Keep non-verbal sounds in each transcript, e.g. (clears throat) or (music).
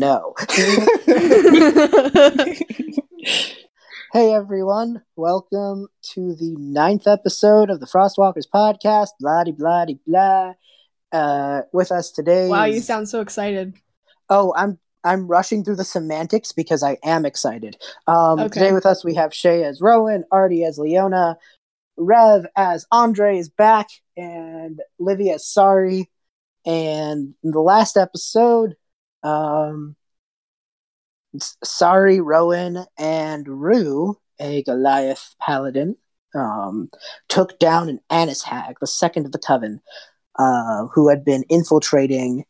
Laura do? No. (laughs) hey everyone, welcome to the ninth episode of the Frostwalkers podcast. Blah blah blah. Uh, with us today. wow, is- you sound so excited. Oh, I'm I'm rushing through the semantics because I am excited. Um, Okay. Today with us we have Shay as Rowan, Artie as Leona, Rev as Andrei is back, and Livy as Sari. And in the last episode, um, Sari, Rowan, and Rue, a Goliath paladin, um, took down an Annis hag, the second of the coven, uh, who had been infiltrating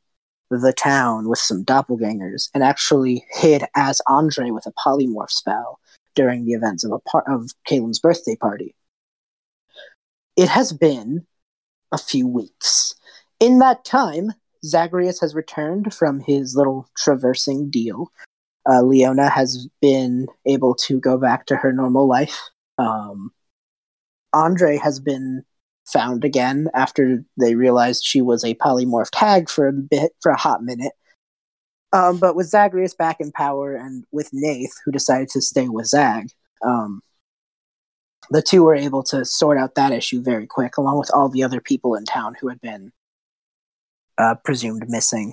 the town with some doppelgangers and actually hid as Andrei with a polymorph spell during the events of a part of Caelim's birthday party. It has been a few weeks. In that time, Zagreus has returned from his little traversing deal. Uh, Leona has been able to go back to her normal life. Um, Andrei has been found again after they realized she was a polymorph tag for a bit, for a hot minute. Um, but with Zagreus back in power and with Nath, who decided to stay with Zag, um, the two were able to sort out that issue very quick, along with all the other people in town who had been uh, presumed missing.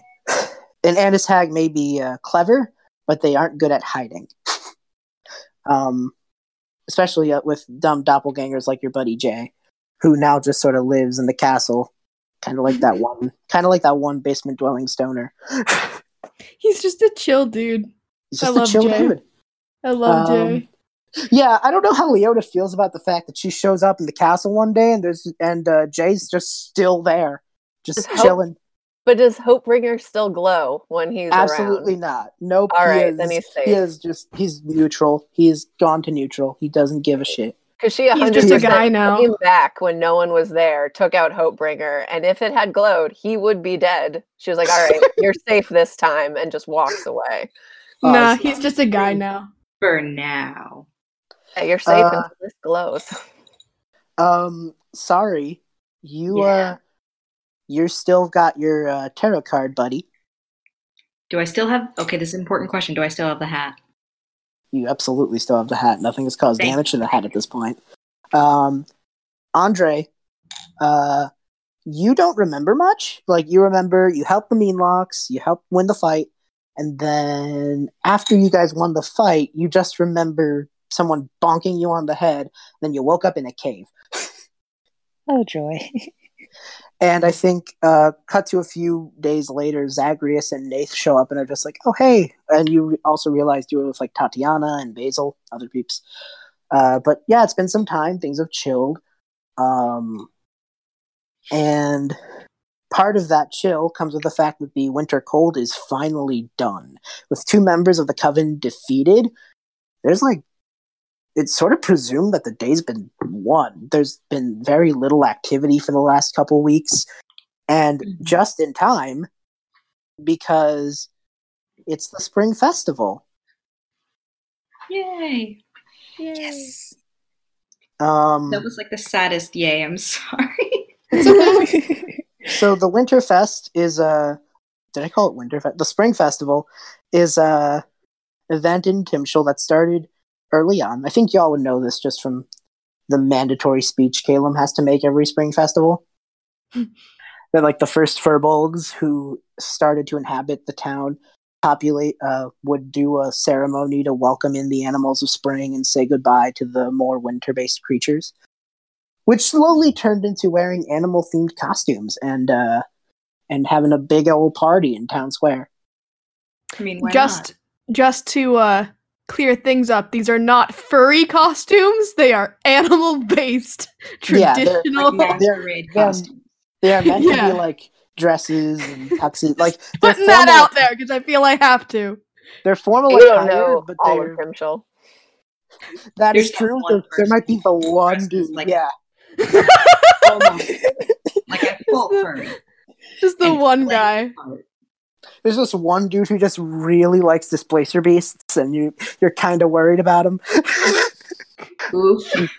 And Annis Hag may be uh, clever, but they aren't good at hiding. (laughs) um, especially uh, with dumb doppelgangers like your buddy Jay, who now just sort of lives in the castle, kind of like that one, kind of like that one basement dwelling stoner. (laughs) He's just a chill dude. He's I just a love chill Jay. dude. I love Um, Jay. Yeah, I don't know how Leona feels about the fact that she shows up in the castle one day and there's and uh, Jay's just still there, just Just chilling. But does Hopebringer still glow when he's around? Absolutely around? not. Nope. All he is, then he's safe. He is just he's neutral. He's gone to neutral. He doesn't give a shit. Because she He's just a guy now. came back when no one was there, took out Hopebringer, and if it had glowed, he would be dead. She was like, "All right, (laughs) you're safe this time," and just walks away. Uh, nah, he's just a guy now. For now. Yeah, you're safe Uh, until this glows. (laughs) Um, Sari, you Yeah. uh, you're still got your uh, tarot card, buddy. Do I still have? Okay, this is an important question. Do I still have the hat? You absolutely still have the hat. Nothing has caused Thank damage to the hat at this point. Um, Andrei, uh, you don't remember much. Like you remember, you helped the Meenlocks, you helped win the fight, and then after you guys won the fight, you just remember someone bonking you on the head. Then you woke up in a cave. (laughs) Oh joy. (laughs) And I think, uh, cut to a few days later, Zagreus and Nath show up and are just like, "Oh, hey!" And you also realized you were with like Tatiana and Basil, other peeps. Uh, but yeah, it's been some time. Things have chilled, um, and part of that chill comes with the fact that the winter cold is finally done. With two members of the coven defeated, there's like it's sort of presumed that the day's been won. There's been very little activity for the last couple weeks, and Mhm. just in time because it's the spring festival. Yay! Yes. Um, That was like the saddest yay. I'm sorry. so the Winterfest is a. Did I call it Winterfest? The Spring Festival is a event in Timshul that started early on. I think y'all would know this just from the mandatory speech Calum has to make every Spring Festival. (laughs) They're like the first furbolgs who started to inhabit the town, populate, uh, would do a ceremony to welcome in the animals of spring and say goodbye to the more winter-based creatures, which slowly turned into wearing animal-themed costumes and uh, and having a big old party in town square. I mean, why just just to uh clear things up, these are not furry costumes. They are animal based (laughs) Yeah, they're- traditional. not? Like masquerade they're- costume. They are meant to be like dresses and (laughs) tuxes, like they're Putting that out there because I feel I have to. They're formal you don't attire, know but all they're of Timshul. that is There's that true. one There, there might be the one dude, like- yeah. (laughs) Almost. like a full furry. Just the And one like- guy. There's this one dude who just really likes displacer beasts, and you you're kind of worried about him. (laughs) Oof. (laughs)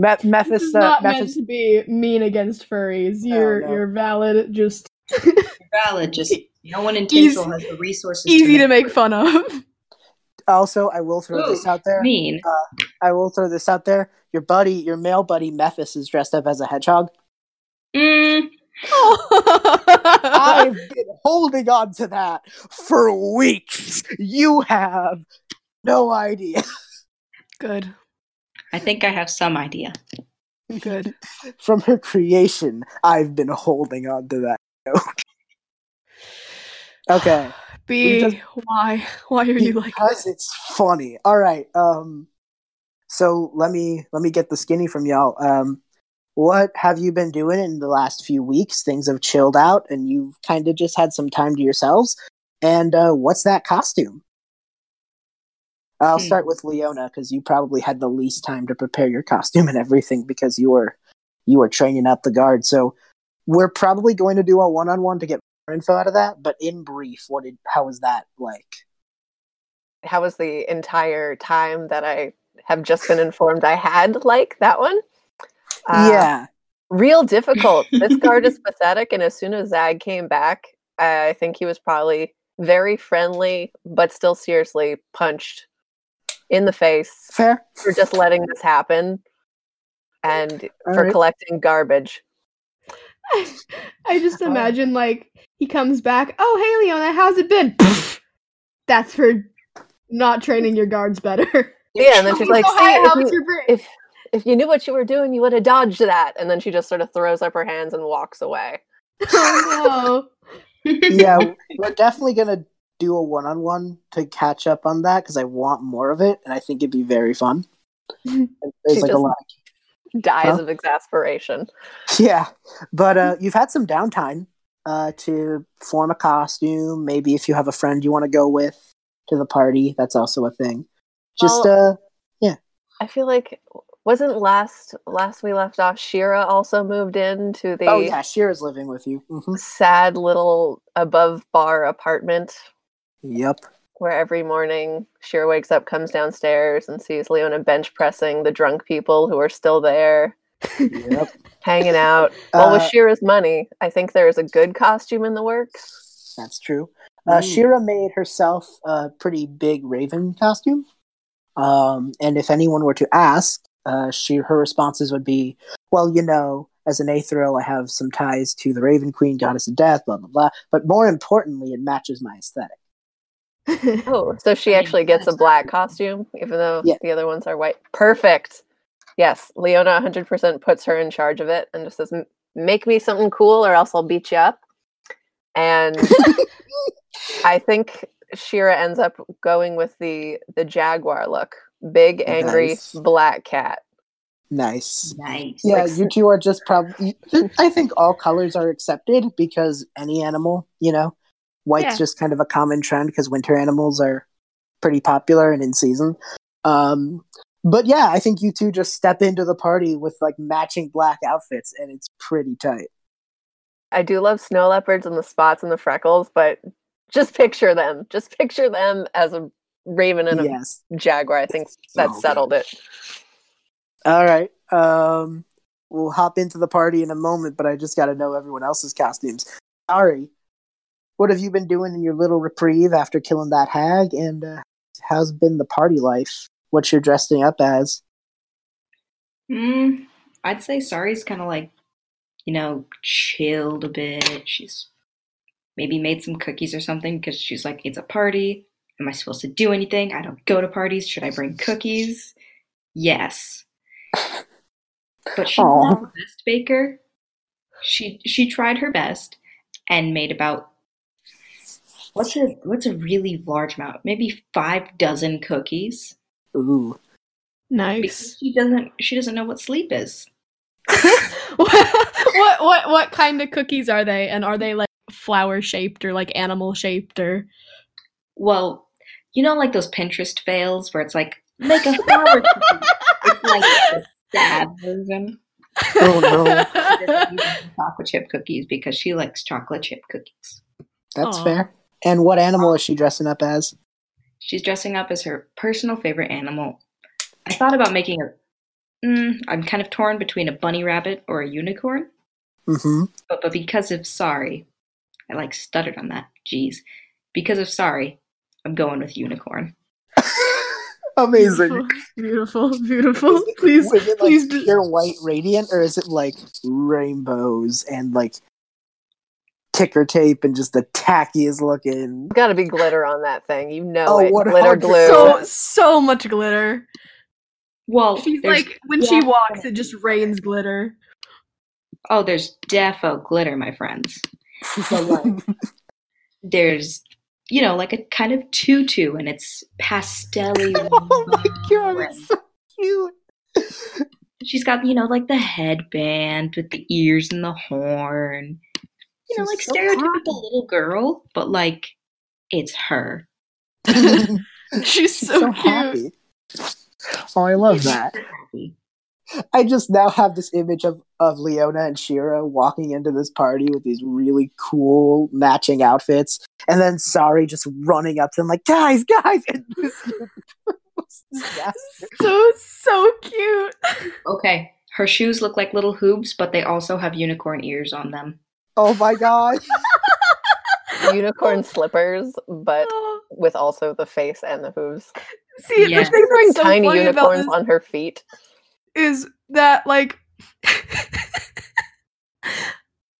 Me- This Mephis, is uh, not meant to be mean against furries. You're no. you're valid. Just (laughs) Valid. Just No one in Easy- Timshul has the resources. Easy to make fun of. Also, I will throw this out there. Mean. I will throw this out there. Your buddy, your male buddy Mephis, is dressed up as a hedgehog. Mm, I've been holding on to that for weeks. You have no idea. (laughs) Good. I think I have some idea. Good. From her creation, I've been holding on to that. okay. (sighs) B, just- why? Why are you like because it's funny. All right. Um so let me let me get the skinny from y'all. Um what have you been doing in the last few weeks? Things have chilled out and you've kind of just had some time to yourselves. And uh what's that costume? I'll Hmm. start with Leona because you probably had the least time to prepare your costume and everything because you were you were training up the guard. So we're probably going to do a one-on-one to get more info out of that. But in brief, what did how was that like? How was the entire time that I have just been informed I had like that one? Uh, yeah. real difficult. This guard is (laughs) pathetic, and as soon as Zag came back, I think he was probably very friendly, but still seriously punched in the face Fair. for just letting this happen and All for right. collecting garbage. (laughs) I just Oh. imagine like he comes back. Oh, hey Leona, how's it been? (laughs) That's for not training your guards better. Yeah, and then she's like, oh, "See, hi, if you, your break? if if you knew what you were doing, you would have dodged that." And then she just sort of throws up her hands and walks away. oh no. yeah, (laughs) we're definitely gonna do a one-on-one to catch up on that because I want more of it, and I think it'd be very fun. And There's She like a just- lot. Dies Huh? of exasperation. Yeah, but uh, you've had some downtime uh, to form a costume. Maybe if you have a friend you want to go with to the party, that's also a thing. Just uh, yeah. I feel like wasn't last last we left off. Shira also moved into the oh yeah, Shira's living with you. hmm sad little above bar apartment Yep. where every morning Shira wakes up, comes downstairs, and sees Leona bench pressing the drunk people who are still there, Yep. hanging out. well, with Uh, Shira's money, I think there is a good costume in the works. That's true. Uh, Ooh. Shira made herself a pretty big raven costume. Um, and if anyone were to ask, uh, she her responses would be, "Well, you know, as an Aetheril, I have some ties to the Raven Queen, Goddess of Death, blah blah blah. But more importantly, it matches my aesthetic. (laughs) Oh, so she actually gets a black costume, even though Yeah. the other ones are white. Perfect. Yes, Leona 100% puts her in charge of it and just says, "Make me something cool, or else I'll beat you up." And (laughs) I think Shira ends up going with the the jaguar look, big, angry, Nice. black cat. Nice. nice. Yeah, Like- you two are just probably. I think all colors are accepted because any animal, you know, white's Yeah. just kind of a common trend because winter animals are pretty popular and in season. Um, but yeah, I think you two just step into the party with like matching black outfits, and it's pretty tight. I do love snow leopards and the spots and the freckles, but just picture them. Just picture them as a raven and a jaguar. I think that So settled it. All right. Um, we'll hop into the party in a moment, but I just got to know everyone else's costumes. Sari. What have you been doing in your little reprieve after killing that hag? And uh, how's been the party life? What you're dressing up as? Mm, I'd say Sari's kind of like, you know, chilled a bit. She's maybe made some cookies or something because she's like, it's a party. Am I supposed to do anything? I don't go to parties. Should I bring cookies? Yes. But she's Aw. not the best baker. She she tried her best and made about what's a what's a really large amount? Maybe five dozen cookies. Ooh. nice. Because she doesn't she doesn't know what sleep is. (laughs) what what what kind of cookies are they? And are they like flower shaped or like animal shaped or Well, you know, like those Pinterest fails where it's like, make a flower. It's like the sad version. Oh, no. She doesn't use any chocolate chip cookies because she likes chocolate chip cookies. That's Aw. fair. And what animal is she dressing up as? She's dressing up as her personal favorite animal. I thought about making a. Mm, I'm kind of torn between a bunny rabbit or a unicorn, Mm-hmm. but, but because of sorry, I like stuttered on that. Jeez. Because of sorry, I'm going with unicorn. (laughs) Amazing. Beautiful, beautiful. beautiful. Please, is it like please. do- pure white radiant, or is it like rainbows and like ticker tape and just the tackiest looking? Got to be glitter on that thing. You know Oh, it. what Glitter glue. So so much glitter. Well, She's like when she walks, it just rains glitter. oh, there's defo glitter, my friends. So, like, (laughs) There's, you know, like a kind of tutu, and it's pastelly. (laughs) oh my (laughs) god, it's so cute. She's got, you know, like the headband with the ears and the horn. You know, like so stereotypical little girl, but like it's her. (laughs) She's so, so cute. happy. Oh, I love that. I just now have this image of, of Leona and Shira walking into this party with these really cool matching outfits, and then Sari just running up to them like, "Guys, guys!" And. (laughs) So so cute. (laughs) Okay, her shoes look like little hoops, but they also have unicorn ears on them. oh my god! (laughs) Unicorn slippers, but Oh, with also the face and the hooves. See, Yeah. the thing Wearing that's so tiny funny about unicorns this on her feet. Is that like (laughs)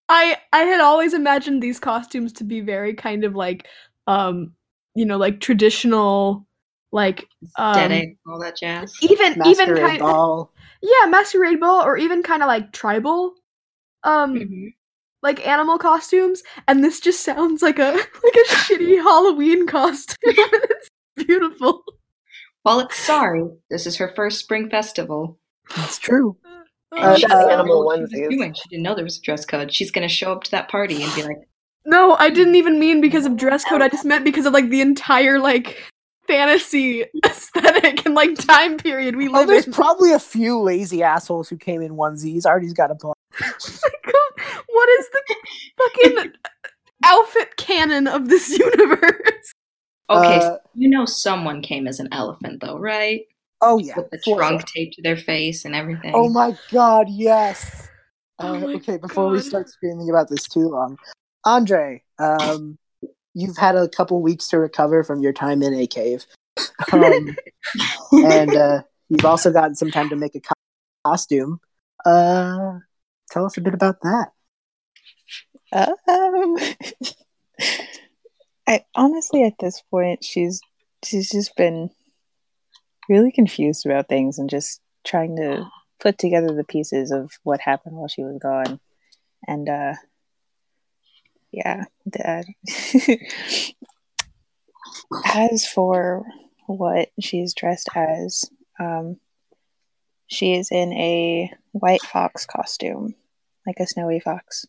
I I had always imagined these costumes to be very kind of like um you know like traditional like um Dead all that jazz. even even kind ball. yeah masquerade ball or even kind of like tribal um Mhm. like animal costumes and this just sounds like a (laughs) like a shitty (laughs) halloween costume it's beautiful Well, it's sorry. This is her first spring festival. It's true. And Uh, she uh, didn't know animal what she was onesies. doing. She didn't know there was a dress code. She's gonna show up to that party and be like, No, I didn't even mean because of dress code. I just meant because of like the entire like fantasy (laughs) aesthetic and like time period we Oh, live there's in. probably a few lazy assholes who came in onesies. Artie's got a point. (laughs) what is the fucking outfit canon of this (laughs) universe? "Okay, Uh, so you know someone came as an elephant, though, right? Oh yeah, With the for trunk sure. taped to their face and everything." Oh my god, yes. Oh Uh, my okay, before we start screaming about this too long, Andrei, um, you've had a couple weeks to recover from your time in a cave, (laughs) um, and uh, you've also gotten some time to make a co- costume. Uh, tell us a bit about that. Um, (laughs) I honestly, at this point, she's she's just been really confused about things and just trying to put together the pieces of what happened while she was gone. And uh, yeah, that. (laughs) as for what she's dressed as, um, she is in a white fox costume, like a snowy fox.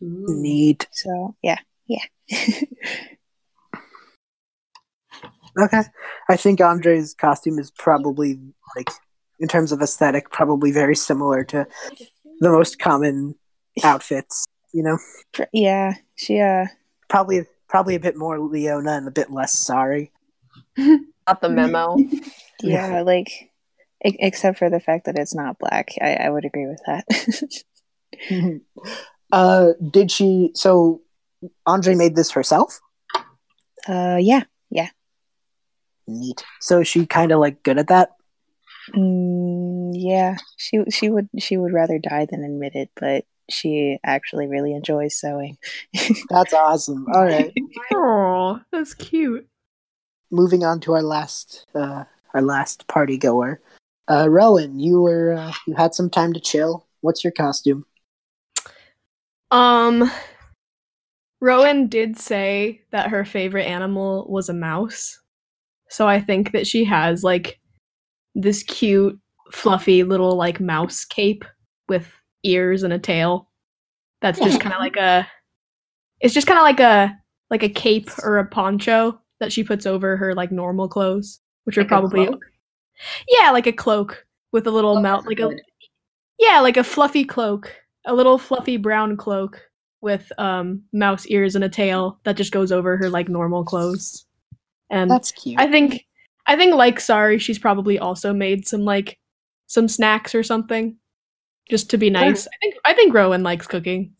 Neat. So yeah, yeah. (laughs) Okay, I think Andrei's costume is probably like, in terms of aesthetic, probably very similar to the most common outfits. You know, yeah, she uh probably probably a bit more Leona and a bit less Sari. Got (laughs) the memo. (laughs) yeah, like e- except for the fact that it's not black. I, I would agree with that. (laughs) uh, did she? So Andrei made this herself. uh yeah. Neat. So is she kind of like good at that. Mm, yeah. She she would she would rather die than admit it, but she actually really enjoys sewing. (laughs) That's awesome. All right. (laughs) Oh, that's cute. Moving on to our last uh, our last party goer. Uh, Rowan, you were uh, you had some time to chill. What's your costume? Um, Rowan did say that her favorite animal was a mouse. So I think that she has like this cute, fluffy little like mouse cape with ears and a tail. That's just kind of like a it's just kind of like a like a cape or a poncho that she puts over her like normal clothes, which are Like a probably? Yeah, like a cloak with a little Oh, mount that's like a yeah, like a fluffy cloak, a little fluffy brown cloak with um mouse ears and a tail that just goes over her like normal clothes. And That's cute. I think I think like sorry, she's probably also made some like some snacks or something just to be nice. I think I think Rowan likes cooking.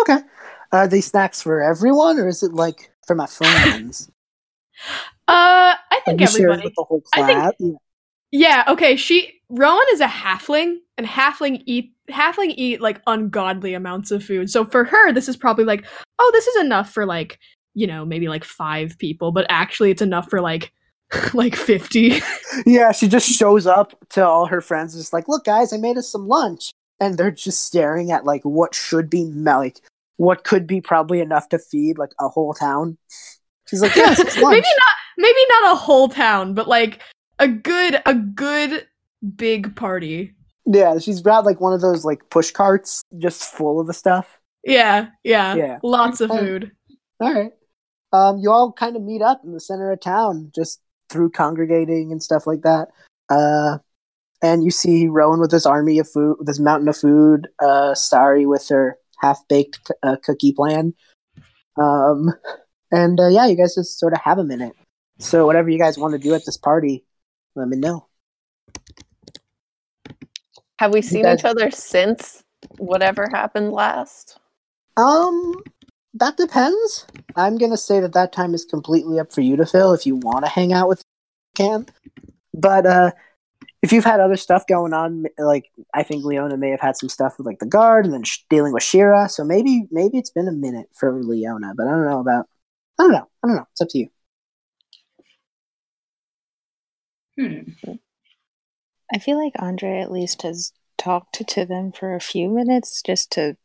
Okay. Are they snacks for everyone, or is it like for my friends? (laughs) Uh, I Like think it everybody. with the whole I think- Yeah. Yeah, okay, she Rowan is a halfling and halfling eat halfling eat like ungodly amounts of food. So for her this is probably like, oh, this is enough for like, you know, maybe like 5 people, but actually it's enough for like (laughs) like 50. Yeah, she just shows up to all her friends, just like, "Look, guys, I made us some lunch," and they're just staring at like what should be like what could be probably enough to feed like a whole town. She's like, "Yes, it's (laughs) lunch." maybe not maybe not a whole town, but like a good a good big party. Yeah, she's brought like one of those like push carts just full of the stuff. Yeah, yeah. Yeah. Lots of food. All right. Um, you all kind of meet up in the center of town, just through congregating and stuff like that. Uh, and you see Rowan with his army of food, with his mountain of food. Uh, Sari with her half baked uh, cookie plan. Um, and uh, yeah, you guys just sort of have a minute. So whatever you guys want to do at this party, let me know. Have we seen guys- each other since whatever happened last? Um, that depends. I'm gonna say that that time is completely up for you to fill. If you want to hang out with, you can. But uh, if you've had other stuff going on, like I think Leona may have had some stuff with like the guard and then sh- dealing with Shira. So maybe maybe it's been a minute for Leona, but I don't know about. I don't know. I don't know. It's up to you. Hmm. I feel like Andrei at least has talked to them for a few minutes just to,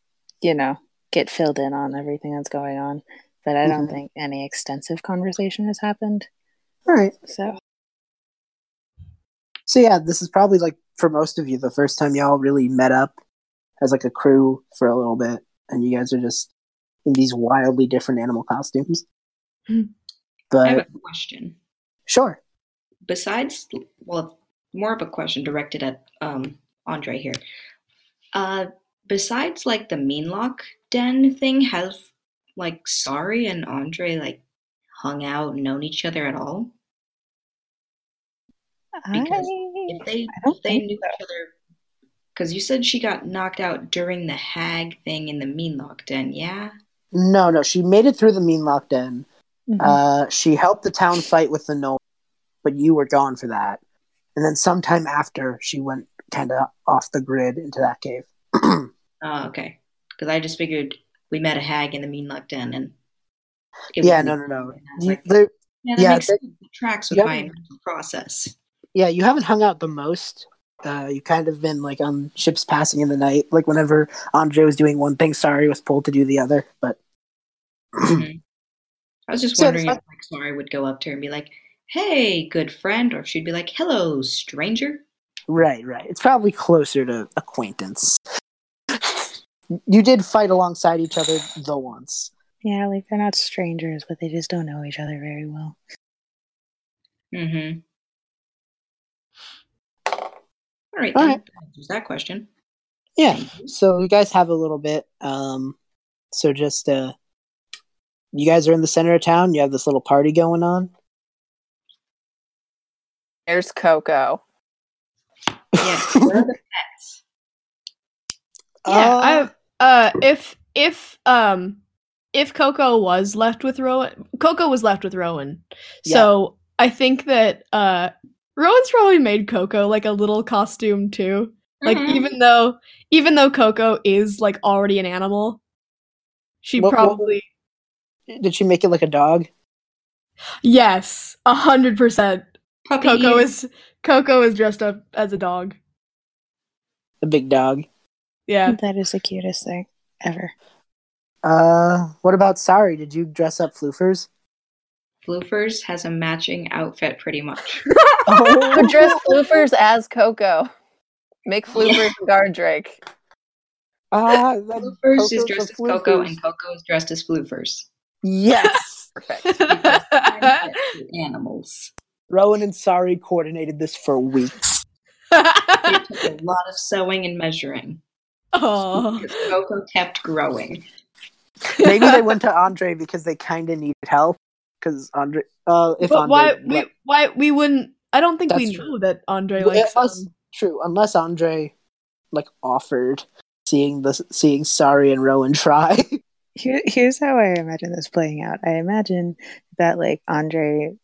you know, get filled in on everything that's going on. But I don't Mhm. think any extensive conversation has happened. All right. So So yeah, this is probably like for most of you the first time y'all really met up as like a crew for a little bit, and you guys are just in these wildly different animal costumes. Hmm. I have But a question. sure. Besides, well, more of a question directed at um, Andrei here. Uh, besides, like the meenlock den thing, have like Sari and Andrei like hung out, known each other at all? Because If they if they think knew each other, because you said she got knocked out during the hag thing in the meenlock den, yeah. No, no, she made it through the meenlock den. Mhm. Uh, she helped the town fight with the gnome, but you were gone for that. And then sometime after, she went kind of off the grid into that cave. (clears throat) Oh, okay. Because I just figured we met a hag in the meenlock den, and it yeah, no, no, no. And I was You- like, yeah, that yeah, makes tracks with my process. yeah, you haven't hung out the most. Uh, you kind of been like on ships passing in the night. Like whenever Andrei was doing one thing, Sari was pulled to do the other. But Mhm. (clears throat) I was just wondering if like Sari would go up to her and be like, "Hey, good friend," or if she'd be like, "Hello, stranger." right, right. It's probably closer to acquaintance. You did fight alongside each other the once. yeah, like they're not strangers, but they just don't know each other very well. Mm-hmm. All right, All then. right. That answers that question. Yeah. So you guys have a little bit. Um, so just uh, you guys are in the center of town. You have this little party going on. There's Coco. Yeah. where are the pets? (laughs) Yeah, Uh, I uh if if um if Coco was left with Rowan Coco was left with Rowan. So I think that uh Rowan's probably made Coco like a little costume too. Like Mhm. even though even though Coco is like already an animal, she What- what- probably Did she make it like a dog? Yes, a hundred percent. Coco is Coco is dressed up as a dog. A big dog. Yeah. That is the cutest thing ever. Uh, what about Sari? Did you dress up floofers? Floofers has a matching outfit, pretty much. (laughs) Who (laughs) dress Floofers as Coco? Make Floofers (laughs) guard Drake. Ah, that- Floofers is dressed a as Coco, and Coco is dressed as Floofers. Yes. Perfect. Animals. Rowan and Sari coordinated this for weeks. It took a lot of sewing and measuring. Oh. Coco kept growing. Maybe they went to (laughs) Andrei because they kind of needed help. Because Andrei, uh, if but Andrei, why we why we wouldn't I don't think we That's true. know that Andrei Well, likes unless- um, true, unless Andrei like offered seeing the seeing Sari and Rowan (laughs) try. Here, here's how I imagine this playing out. I imagine that like Andrei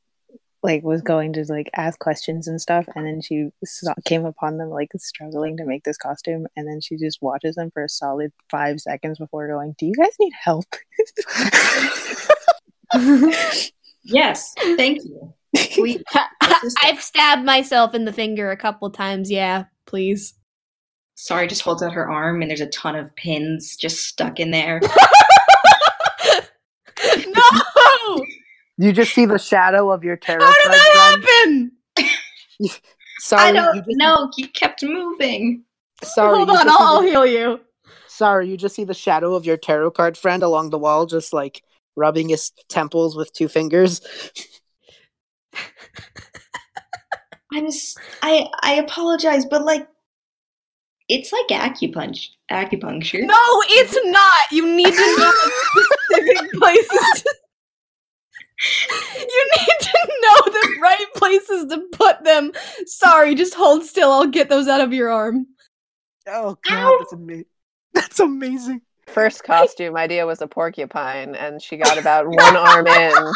like was going to like ask questions and stuff and then she saw, came upon them like struggling to make this costume and then she just watches them for a solid five seconds before going do you guys need help (laughs) Yes, thank you. We, (laughs) I've stabbed myself in the finger a couple times. Yeah, please. Sari just holds out her arm and there's a ton of pins just stuck in there. (laughs) no! You just see the shadow of your tarot How did card that friend. happen? (laughs) Sorry, I don't just, know. He kept moving. Sorry, Hold on, I'll, I'll the- heal you. Sari, you just see the shadow of your tarot card friend along the wall, just like rubbing his temples with two fingers. (laughs) I'm. s- I. I apologize, but like, it's like acupuncture. Acupuncture. No, it's not. You need to know specific (laughs) places. To- you need to know the right places to put them. Sari, just hold still. I'll get those out of your arm. Oh god, Ow. that's amazing. That's amazing. First costume idea was a porcupine, and she got about one arm in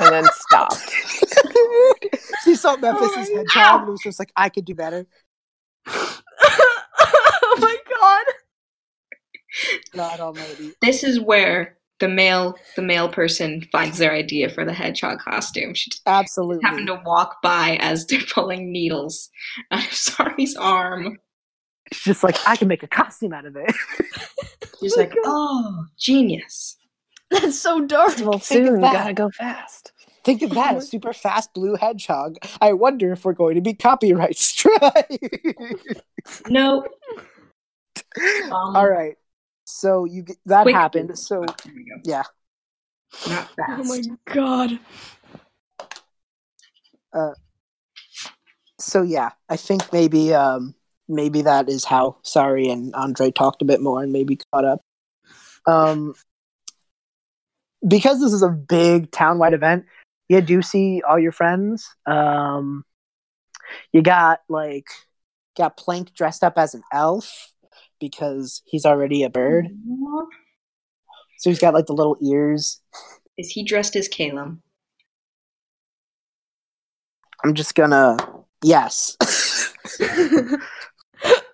and then stopped. (laughs) she saw Memphis' oh my- hedgehog and was just like, I could do better. (laughs) oh my god. God almighty. This is where the male the male person finds their idea for the hedgehog costume. She just Absolutely. happened to walk by as they're pulling needles out of Sari's arm. She's just like, I can make a costume out of it. (laughs) She's like, "Oh, genius!" That's so dark. Well, Think of soon, that. gotta go fast. Think of that, a (laughs) super fast blue hedgehog. I wonder if we're going to be copyright (laughs) strike. No. Um, All right. So you g- that quick- happened. So There we go. yeah. Not fast. Oh my god. Uh, so yeah, I think maybe um maybe that is how Sari and Andrei talked a bit more and maybe caught up. Um because this is a big town-wide event, you do see all your friends. Um you got like got Plank dressed up as an elf because he's already a bird. Aw. So he's got like the little ears. Is he dressed as Caleb? I'm just gonna yes. (laughs)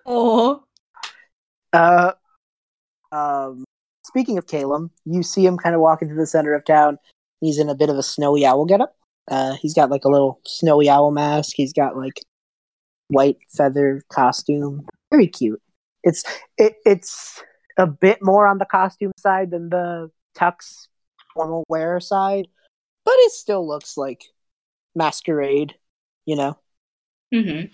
oh. (laughs) Uh, um, speaking of Caleb, you see him kind of walking through the center of town. He's in a bit of a snowy owl getup. Uh, he's got like a little snowy owl mask. He's got like white feather costume. Very cute. It's it, it's a bit more on the costume side than the tux formal wear side, but it still looks like masquerade. You know, Mm-hmm.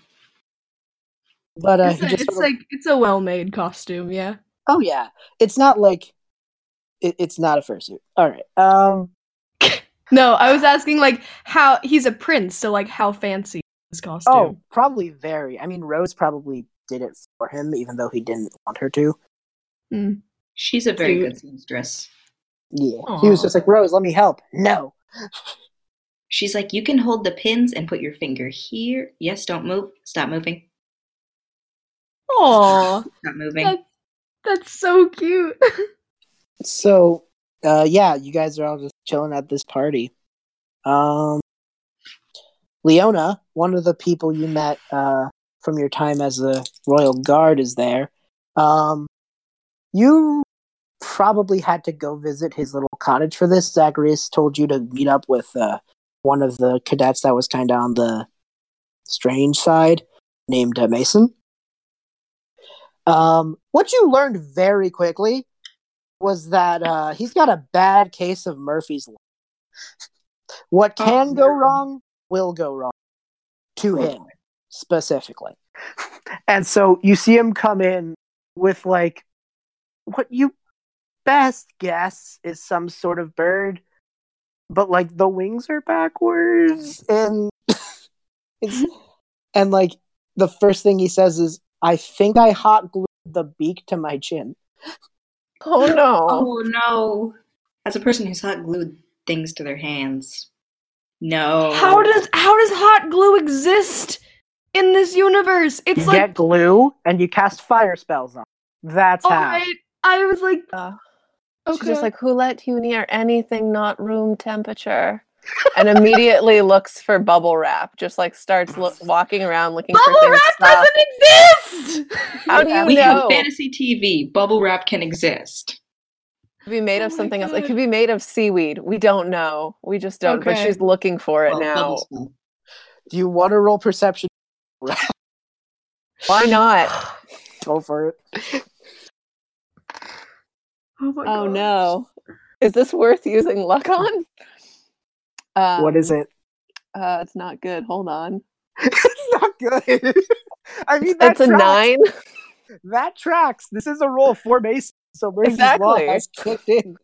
but uh, it's a, it's of- like it's a well-made costume, yeah. Oh yeah, it's not like it, it's not a fursuit. All right. Um. (laughs) No, I was asking like how he's a prince, so like how fancy his costume? Oh, probably very. I mean, Rose probably did it for him, even though he didn't want her to. Mm. She's a very Cute. good seamstress. Yeah. He was just like, Rose, let me help. No. She's like, you can hold the pins and put your finger here. Yes, don't move. Stop moving. Aw, Stop moving. That's- that's so cute. (laughs) So, uh, yeah, you guys are all just chilling at this party. Um, Leona, one of the people you met uh, from your time as a royal guard, is there. Um, you probably had to go visit his little cottage for this. Zacharias told you to meet up with uh, one of the cadets that was kind of on the strange side, named uh, Mason. Um, what you learned very quickly was that uh, he's got a bad case of Murphy's Law. What Oh, can go wrong will go wrong to him specifically. And so you see him come in with like what you best guess is some sort of bird, but like the wings are backwards and (laughs) it's and like the first thing he says is I think I hot glued the beak to my chin. Oh no. Oh no! As a person who's hot glued things to their hands, no. How does how does hot glue exist in this universe? It's you like get glue and you cast fire spells on. That's all how. right. I was like, Uh, Okay. She's just like, "Who let you near anything not room temperature?" And immediately (laughs) looks for bubble wrap. Just like starts lo- (laughs) walking around looking for bubble wrap stuff. doesn't exist. (laughs) How do you we know? have fantasy TV. Bubble wrap can exist. It could be made Oh of my something else. It could be made of seaweed. We don't know. We just don't. But she's looking for it Well, now. Do you want to roll perception? (laughs) Why not? (sighs) Go for it. Oh my Oh god. no. Is this worth using luck on? Um, what is it? Uh, it's not good. Hold on. (laughs) it's not good. (laughs) I mean, It's a nine. That tracks. This is a roll of four bases, so Murphy's law Exactly. has kicked in.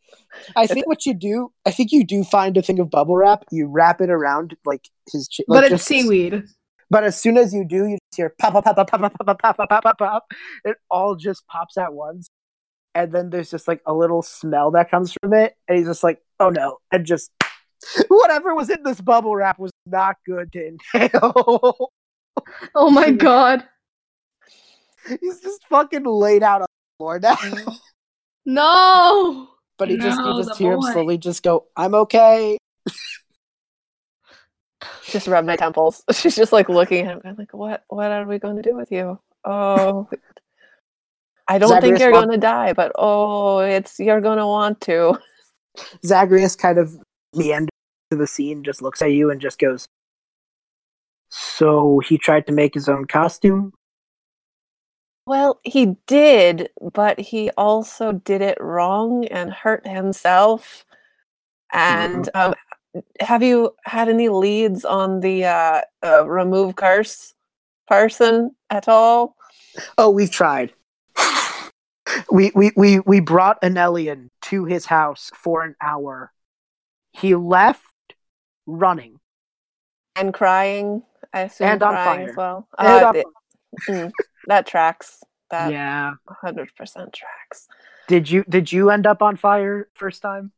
I think what you do, I think you do find a thing of bubble wrap. You wrap it around like his, chi- But it's just- seaweed. But as soon as you do, you just hear pop, pop, pop, pop, pop, pop, pop, pop, pop, pop, pop. It all just pops at once, and then there's just like a little smell that comes from it, and he's just like, "Oh no!" and just whatever was in this bubble wrap was not good to inhale. Oh my god. he's just fucking laid out on the floor now. No. But he just you just hear him slowly just go, "I'm okay." Just rub my temples. (laughs) She's just like looking at him, like, "What? What are we going to do with you?" Oh, I don't think you're to die, but oh, it's you're going to want to. Zagreus kind of meanders to the scene, just looks at you, and just goes, "So he tried to make his own costume." Well, he did, but he also did it wrong and hurt himself. And um, have you had any leads on the uh, uh, remove curse person at all? Oh, we've tried. we, we we we brought an alien to his house for an hour. He left running. And crying, I assume And on crying fire. as well. And Uh, on mm, that tracks. That yeah. hundred percent tracks. Did you did you end up on fire first time?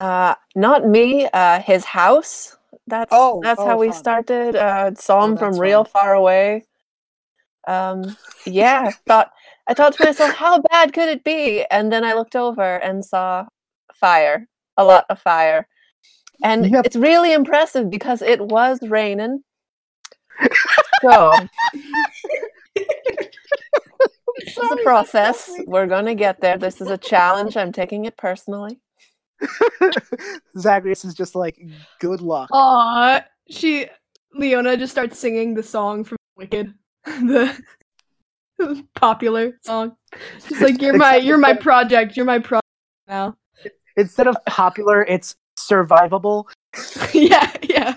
Uh, not me. Uh, his house. That's Oh, that's oh, how we fun. started. Uh, saw Oh, him from that's real fun. far away. Um, yeah. thought I thought to myself, how bad could it be? And then I looked over and saw fire, a lot of fire, and Yep. it's really impressive because it was raining. (laughs) So this is a process. We're gonna get there. This is a challenge. I'm taking it personally. (laughs) Zagreus is just like, good luck. Aw, she Leona just starts singing the song from Wicked, (laughs) the (laughs) popular song. She's like, "You're my, you're my project. You're my project now." Instead of popular, it's survivable. yeah, yeah.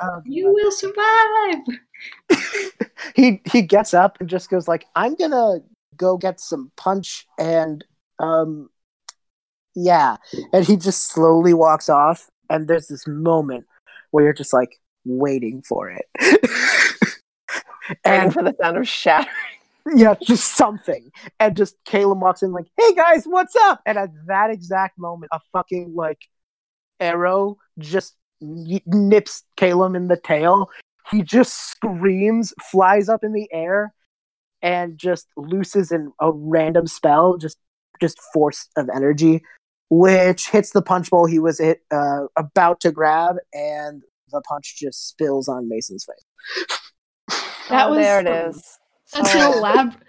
Um, You will survive. he he gets up and just goes like, "I'm gonna go get some punch and um, yeah." And he just slowly walks off. And there's this moment where you're just like waiting for it, (laughs) and for the sound of shattering. yeah, just something. And just Caleb walks in like, "Hey guys, what's up?" And at that exact moment, a fucking like arrow just nips Caleb in the tail. He just screams, flies up in the air, and just looses in a random spell, just just force of energy, which hits the punch bowl he was hit, uh, about to grab, and the punch just spills on Mason's face. That Oh, was there it is. Such Oh. an elaborate.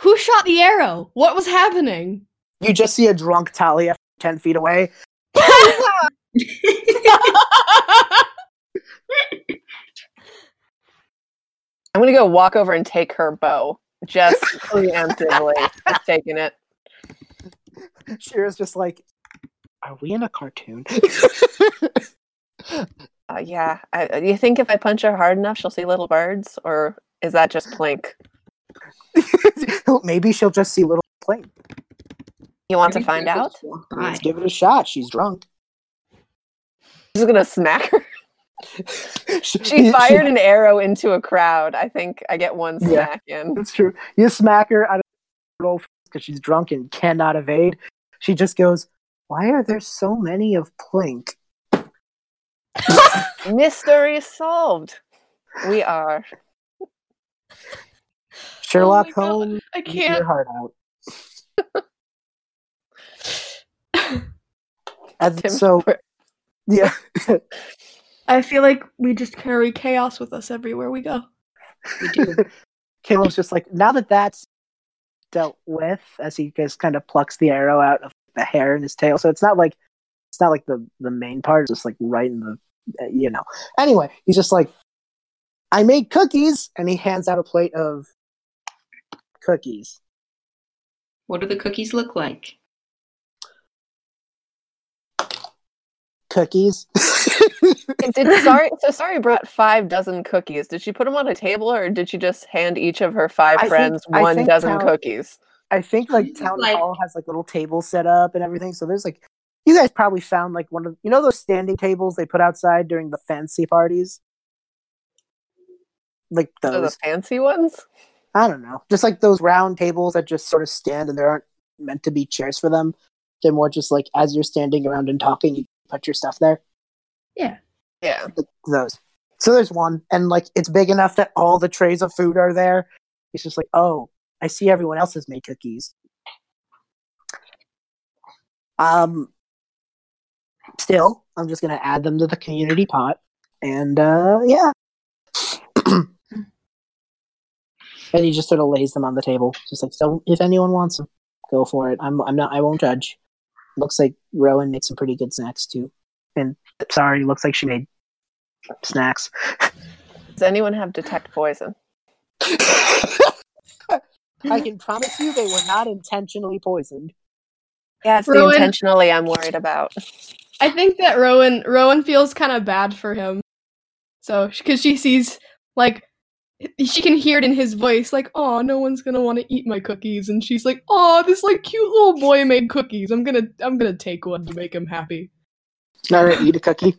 Who shot the arrow? What was happening? You just see a drunk Talia ten feet away. (laughs) I'm gonna go walk over and take her bow. Just preemptively just taking it. (laughs) Shira's just like, are we in a cartoon? (laughs) Uh, yeah. I, you think if I punch her hard enough, she'll see little birds, or is that just plink? (laughs) Maybe she'll just see little plane. You want to find out? just walked by. Let's give it a shot. She's drunk. She's gonna smack her. she, She fired an arrow into a crowd. I think I get one Yeah. smack in. That's true. You smack her out of roll because she's drunk and cannot evade. She just goes, "Why are there so many of Plink?" (laughs) Mystery solved. We are. Sherlock Oh. Holmes, I can't. heart out. (laughs) And Tim so Ford- yeah, (laughs) I feel like we just carry chaos with us everywhere we go. We do. Caleb's just like now that that's dealt with, as he just kind of plucks the arrow out of the hair in his tail. So it's not like it's not like the the main part, it's just like right in the uh, you know. Anyway, he's just like, I made cookies, and he hands out a plate of cookies. What do the cookies look like? Cookies. (laughs) Did sorry so Sari brought five dozen cookies. Did she put them on a table or did she just hand each of her five I friends I one dozen how- cookies? I think like town like- hall has like little tables set up and everything. So there's like you guys probably found like one of you know those standing tables they put outside during the fancy parties. Like Those are those. the fancy ones? I don't know. Just like those round tables that just sort of stand and there aren't meant to be chairs for them. They're more just like as you're standing around and talking, you put your stuff there. Yeah. Yeah. those. So there's one, and like it's big enough that all the trays of food are there. It's just like, oh, I see everyone else has made cookies. Um, still, I'm just gonna add them to the community pot, and uh, yeah. (clears throat) and he just sort of lays them on the table, just like so. If anyone wants them, go for it. I'm I'm not. I won't judge. Looks like Rowan made some pretty good snacks too, and sorry, looks like she made snacks. Does anyone have detect poison? (laughs) I can promise you they were not intentionally poisoned. Yeah, it's Rowan- the intentionally I'm worried about. I think that Rowan Rowan feels kind of bad for him. So, because she sees like she can hear it in his voice, like, "Oh, no one's gonna want to eat my cookies," and she's like, "Oh, this like cute little boy made cookies. I'm gonna I'm gonna take one to make him happy." All right, eat a cookie.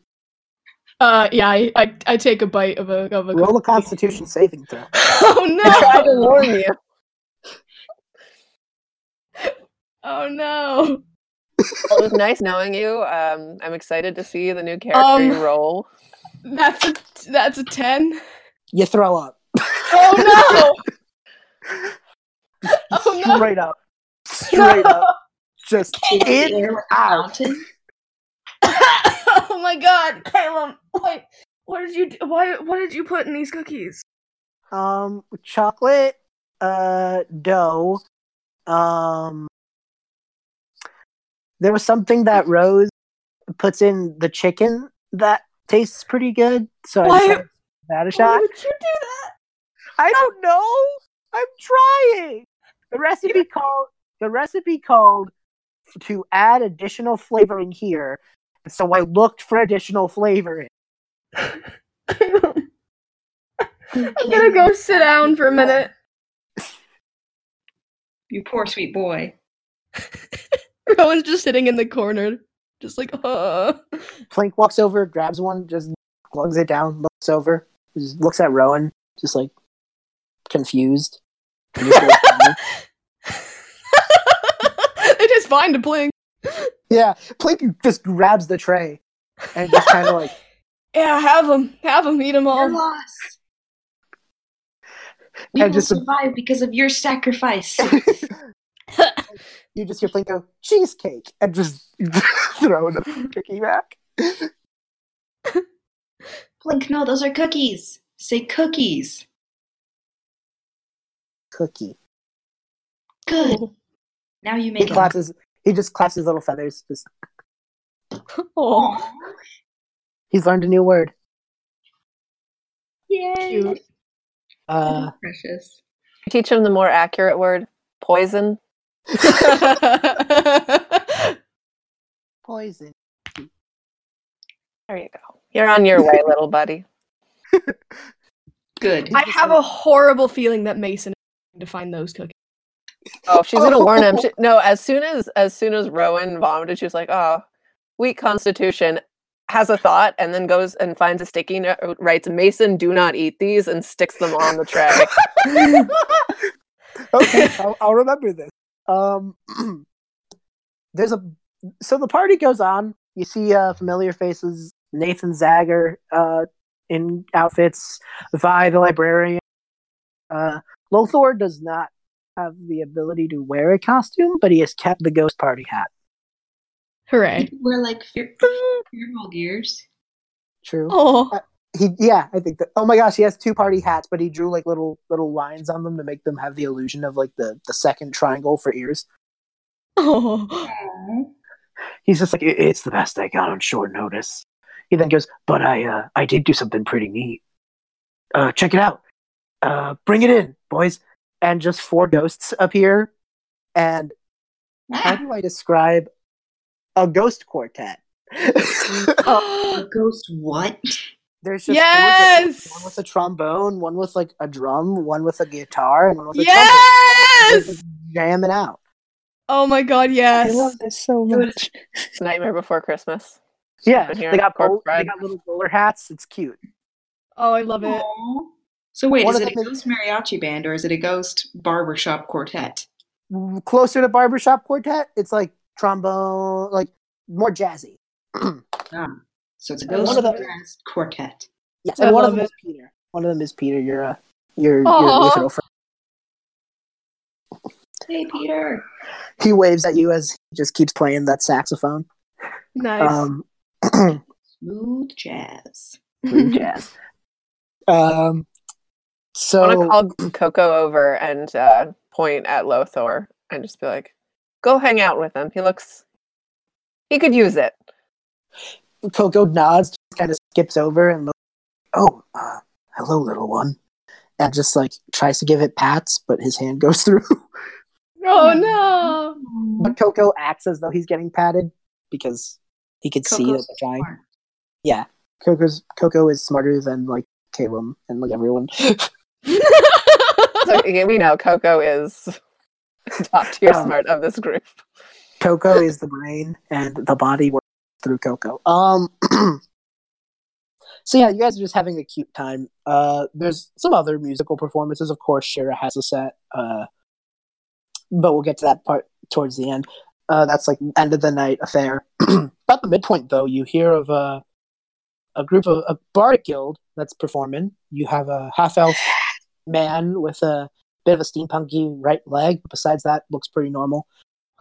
Uh, yeah, I I, I take a bite of a of a Roll a. Constitution saving throw. (laughs) Oh no! I tried to no! warn you. (laughs) Oh no! Well, it was nice knowing you. Um, I'm excited to see the new character Um, you roll. That's a that's a ten. You throw up. Oh no! (laughs) Oh no! Straight up. Straight up. Just in Air out. Mountain? (laughs) oh my god, Caleb! Wait, what did you? do- Why? What did you put in these cookies? Um, chocolate, uh, dough. Um, there was something that Rose puts in the chicken that tastes pretty good. So I Why- decided to that a Why shot. would you do that? I don't know. I'm trying. The recipe called the recipe called to add additional flavoring here. So I looked for additional flavoring. I'm gonna go sit down for a minute. (laughs) You poor sweet boy. (laughs) Rowan's just sitting in the corner, just like, (laughs) uh. Plink walks over, grabs one, just glugs it down, looks over, just looks at Rowan, just like confused. and just goes down. it is fine to blink. Yeah, Plink just grabs the tray and just kind of like (laughs) Yeah, have them. Have them. Eat them You're all. lost. We And will just- survive because of your sacrifice. (laughs) you just hear Plink go cheesecake and just (laughs) throw the cookie back. Plink, no, those are cookies. Say cookies. Cookie. Good. Now you He make claps his. He just claps his little feathers. Just Oh, he's learned a new word. Yay. cute. Uh, Precious. Teach him the more accurate word poison. (laughs) poison. There you go. You're on your way, little buddy. Good. I have a horrible feeling that Mason is going to find those cookies. Oh, (laughs) she's gonna warn him. She, (laughs) no, as soon as as soon as Rowan vomited, she was like, "Oh, weak constitution." Has a thought and then goes and finds a sticky note, writes "Mason, do not eat these," and sticks them on the tray. (laughs) okay, I'll, I'll remember this. Um, (clears throat) there's a so the party goes on. You see uh, familiar faces: Nathan Zager uh, in outfits, Vi the librarian. Uh, Lothor does not have the ability to wear a costume, but he has kept the ghost party hat. Hooray. We're like fear- (laughs) fearful gears. True. Oh. He yeah, I think that. Oh my gosh, he has two party hats, but he drew like little little lines on them to make them have the illusion of like the the second triangle for ears. Oh. He's just like, it's the best I got on short notice. He then goes, but I uh I did do something pretty neat. Uh, check it out. Uh, bring it in, boys. And just four ghosts appear, and how do I describe a ghost quartet? (laughs) A ghost what? There's just four Yes! ghosts, one with a trombone, one with like a drum, one with a guitar, and one with a trumpet. Yes! They're jamming out. Oh my god, yes. I love this so much. Nightmare Before Christmas. Yeah, Been they got corpse bowl- they got little bowler hats. It's cute. Oh, I love it. Aw. So wait, One is it a them ghost mariachi band or is it a ghost barbershop quartet? Closer to barbershop quartet, it's like trombone, like more jazzy. (clears throat) Ah, so it's a One ghost of the- jazz quartet. Yes, I and one of them it. is Peter. One of them is Peter. Your uh, your your Aw. Luthero friend. Hey, Peter. He waves at you as he just keeps playing that saxophone. Nice. Um, (clears throat) Smooth jazz. smooth jazz. (laughs) Um, I want to call Coco over and uh, point at Lothor and just be like, "Go hang out with him. He looks. He could use it." Coco nods, just kind of skips over and looks, oh, uh, hello, little one, and just like tries to give it pats, but his hand (laughs) goes through. oh (laughs) no. but Coco acts as though he's getting patted because he could see that Coco's they're trying. smart. Yeah, Coco's Coco is smarter than like Caleb and like everyone. (laughs) So (laughs) we know Coco is (laughs) top tier Um, smart of this group. Coco is the brain, and the body works through Coco. Um. (clears throat) so yeah, you guys are just having a cute time. Uh, there's some other musical performances, of course. Shira has a set. Uh, but we'll get to that part towards the end. Uh, that's like end of the night affair. (clears throat) About the midpoint, though, you hear of a a group of a bardic guild that's performing. You have a half elf man with a bit of a steampunky right leg. Besides that, looks pretty normal.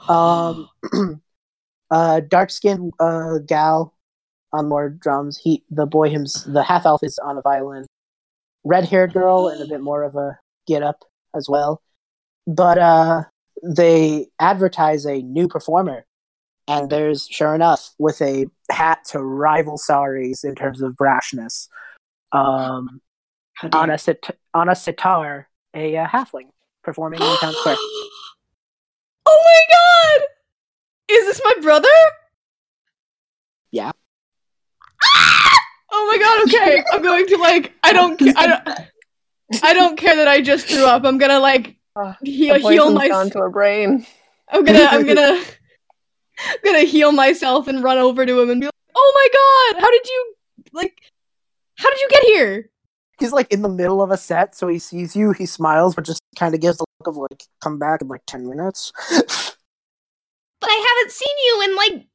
Um, (sighs) (clears throat) uh, dark skinned uh, gal on more drums. He, the boy, him, the half elf is on a violin. Red haired girl and a bit more of a get up as well. But uh, they advertise a new performer, and there's sure enough with a hat to rival Saris in terms of brashness. Um, on a sit- on a sitar, a uh, halfling performing in town square. (gasps) Oh my god! Is this my brother? Yeah. Oh my god, okay. (laughs) I'm going to like I don't ca- I don't I don't care that I just threw up. I'm gonna like Ah, heal, the heal my gone to her brain. I'm gonna I'm gonna (laughs) I'm gonna heal myself and run over to him and be like, "Oh my god, how did you like how did you get here?" He's like in the middle of a set, so he sees you, he smiles, but just kind of gives a look of like, come back in like 10 minutes. (laughs) But I haven't seen you in like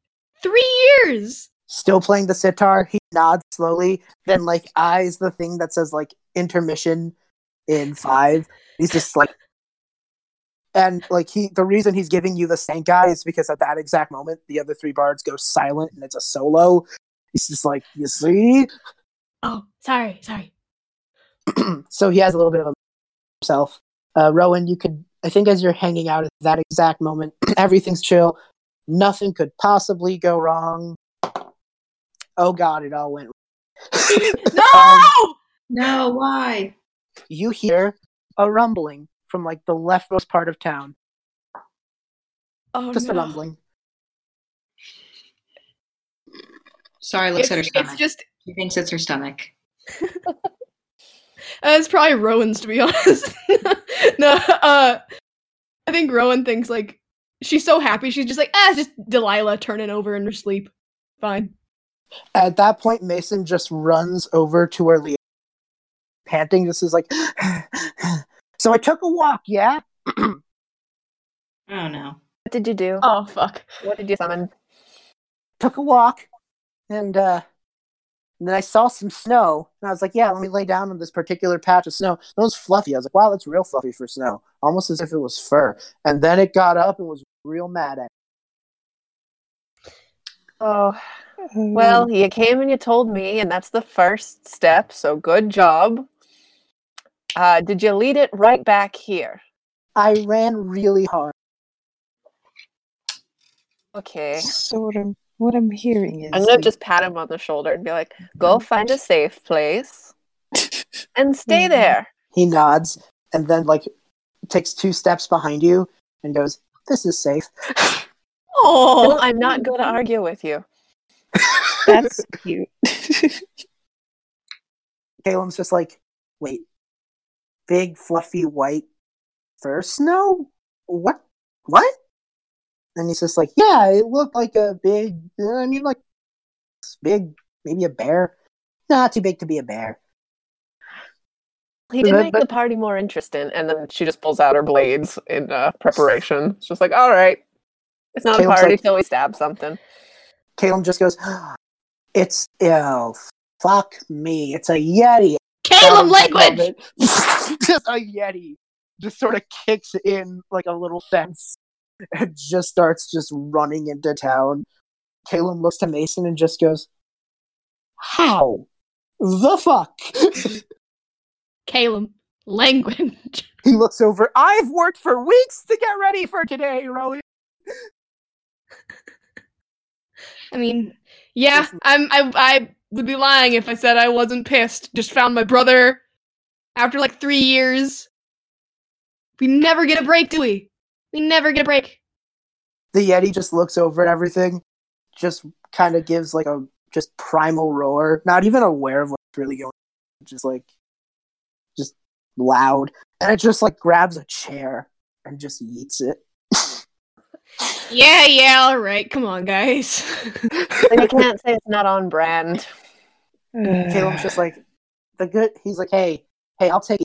3 years. Still playing the sitar, he nods slowly, then like eyes the thing that says like intermission in five. He's just like, and like he, the reason he's giving you the stank eye is because at that exact moment, the other three bards go silent and it's a solo. He's just like, you see? Oh, sorry, sorry. (clears throat) so he has a little bit of a himself. Uh, Rowan, you could, I think, as you're hanging out at that exact moment, (clears throat) everything's chill. Nothing could possibly go wrong. Oh God, it all went. (laughs) No! Um, No, why? you hear a rumbling from like the leftmost part of town. oh, Just a no. rumbling. Sorry, looks It's, at her it's stomach. just She thinks it's her stomach. (laughs) uh, it's probably Rowan's to be (laughs) honest. no, uh I think Rowan thinks like she's so happy she's just like, ah, it's just Delilah turning over in her sleep. Fine. At that point, Mason just runs over to where Leo, panting. This is like. (sighs) so I took a walk. Yeah. Oh no. What did you do? Oh fuck. What did you summon? took a walk and uh and then I saw some snow and I was like, yeah, let me lay down on this particular patch of snow. It was fluffy. I was like, wow, that's real fluffy for snow. Almost as if it was fur. And then it got up and was real mad at me. Oh, well, you came and you told me, and that's the first step. So good job. Uh, did you lead it right back here? I ran really hard. Okay. So what I'm what I'm hearing is I'm gonna like, just pat him on the shoulder and be like, "Go find a safe place (laughs) and stay Mhm. there." He nods and then like takes two steps behind you and goes, "This is safe." Oh, I'm not going to argue with you. that's cute. (laughs) Caleb's just like, "Wait, big fluffy white fur snow? What? What?" And he's just like, "Yeah, it looked like a big. I mean, like big, maybe a bear. Not too big to be a bear." He did But- make but- the party more interesting, and then she just pulls out her blades in uh, preparation. It's just like, all right, it's not Caleb's a party like- till we stab something. Caleb just goes, "It's oh fuck me, it's a yeti." Caleb Sounds language. (laughs) just a yeti just sort of kicks in like a little fence and (laughs) just starts just running into town. Caleb looks to Mason and just goes, "How the fuck?" (laughs) Caleb language. (laughs) he looks over. I've worked for weeks to get ready for today, Rowan. I mean, yeah, I'm. I I would be lying if I said I wasn't pissed. Just found my brother after like three years. We never get a break, do we? We never get a break. The yeti just looks over at everything, just kind of gives like a just primal roar, not even aware of what's really going. on, Just like, just loud, and it just like grabs a chair and just eats it. (laughs) Yeah, yeah, all right. Come on, guys. And you can't say it's not on brand. (sighs) Caleb's just like the good. He's like, hey, hey, I'll take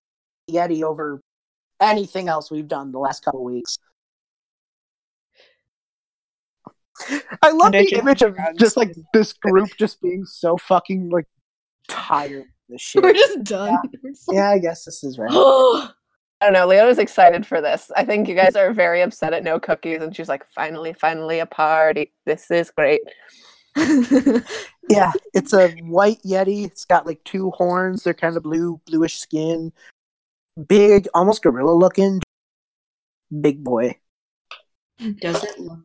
Yeti over anything else we've done the last couple weeks. I love And the image of just like this group (laughs) just being so fucking like tired of this shit. We're just done. We're Yeah, I guess this is right. (gasps) I don't know. Leona's excited for this. I think you guys are very upset at no cookies, and she's like, "Finally, finally, a party. This is great." (laughs) Yeah, it's a white Yeti. It's got like two horns. They're kind of blue, bluish skin. Big, almost gorilla looking. Big boy. Does it look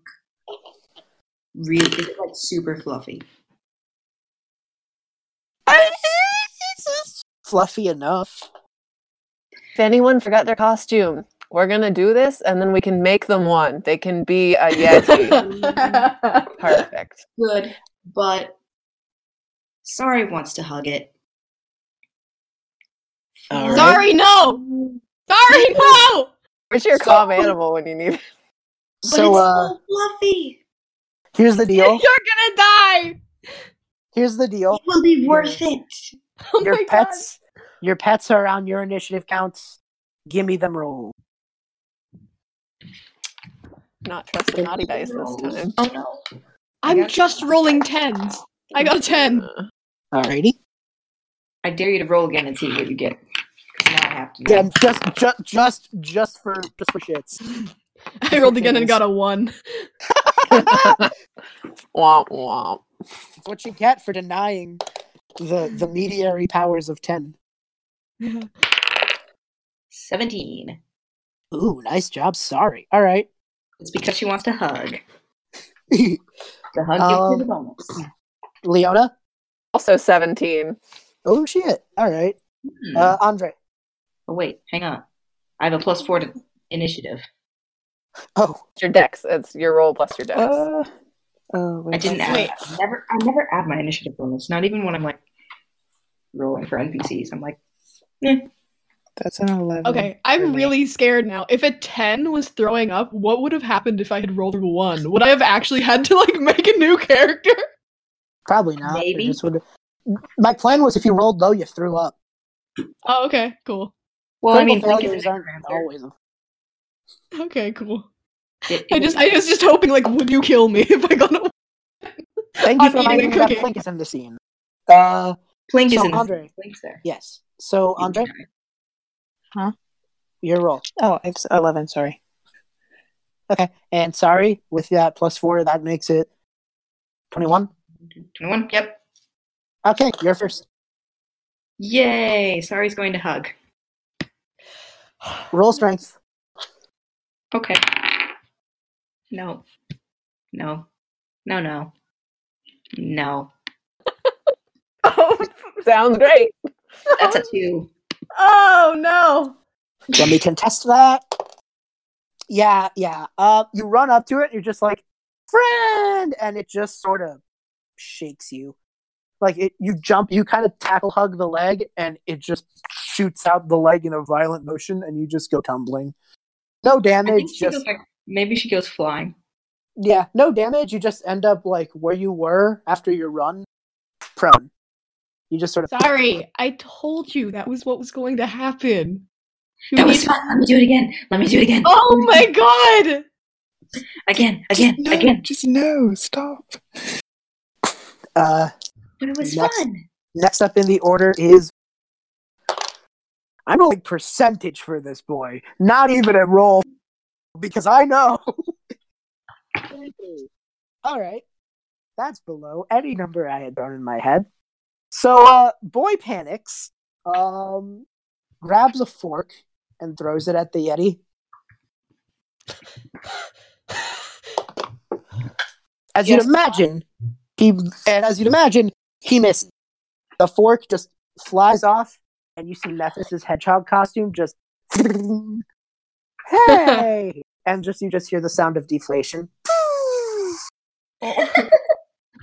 really? Is it like super fluffy? (laughs) Fluffy enough. If anyone forgot their costume, we're gonna do this, and then we can make them one. They can be a yeti. (laughs) Perfect. Good, but Sari wants to hug it. All right. Sorry, no. Sorry, no. Where's your calm animal when you need? it? But So, it's uh, so fluffy. Here's the deal. (laughs) You're gonna die. Here's the deal. It will be worth it. Oh Your my pets, your pets are on your initiative counts. Give me them roll. Not trust the naughty dice this time. Oh no. I'm just rolling tens. I got a ten. Alrighty. I dare you to roll again and see what you get. Now I have to. Yeah, just, just, just, just for, just for shits. (laughs) I rolled again and got a one. (laughs) womp womp. That's what you get for denying the the mediary powers of ten. Seventeen. Ooh, nice job. Sorry. All right. It's because she wants to hug. (laughs) The hug gives her the Um, bonus. Leona. Also seventeen. Oh shit. All right. Hmm. Uh, Andrei. oh wait, hang on. I have a plus four to initiative. (laughs) Oh. Your dex. It's your roll plus your dex. Uh, oh, wait, I didn't that's- add. Wait. I never. I never add my initiative bonus. Not even when I'm like rolling for NPCs. I'm like, eh. That's an eleven. Okay, I'm really scared now. If a 10 was throwing up, what would have happened if I had rolled a 1? Would I have actually had to like (laughs) make a new character? Probably not. Maybe. would- My plan was if you rolled low, you threw up. Oh, okay, cool. Well, I mean, Critical is failures aren't example. always. A... Okay, cool. It- I just was- I was just hoping like would you kill me (laughs) if I got a Thank you I'm for eating reminding me that. Plink is in the scene. Uh, Plink is So, in the Andrei. Plink's there. yes. So Andrei, huh? your roll. Oh, it's eleven. Sorry. Okay. And sorry, with that plus four, that makes it 21. 21. Yep. Okay, you're first. Yay! Sari's going to hug. Roll strength. Okay. No. No. No, no. No. (laughs) Oh, sounds great. That's a two. Oh no! Let me contest that. Yeah, yeah. Uh, you run up to it. and You're just like, friend, and it just sort of shakes you. Like it, you jump, you kind of tackle hug the leg, and it just shoots out the leg in a violent motion, and you just go tumbling. No damage, she just goes like, maybe she goes flying. yeah, no damage. You just end up like where you were after your run, prone. You just sort of Sorry, I told you that was what was going to happen. You That was fun. Let me do it again. Let me do it again. Oh my god! Again, again, no, again. Just no, stop. uh But it was Next. fun. Next up in the order is. I'm rolling percentage for this boy, not even a roll, because I know. (laughs) All right, that's below any number I had thrown in my head. So, uh, boy panics, um, grabs a fork and throws it at the Yeti. As you'd imagine, he and as you'd imagine, he misses. The fork just flies off, and you see Method's hedgehog costume just (laughs) hey, and just you just hear the sound of deflation, and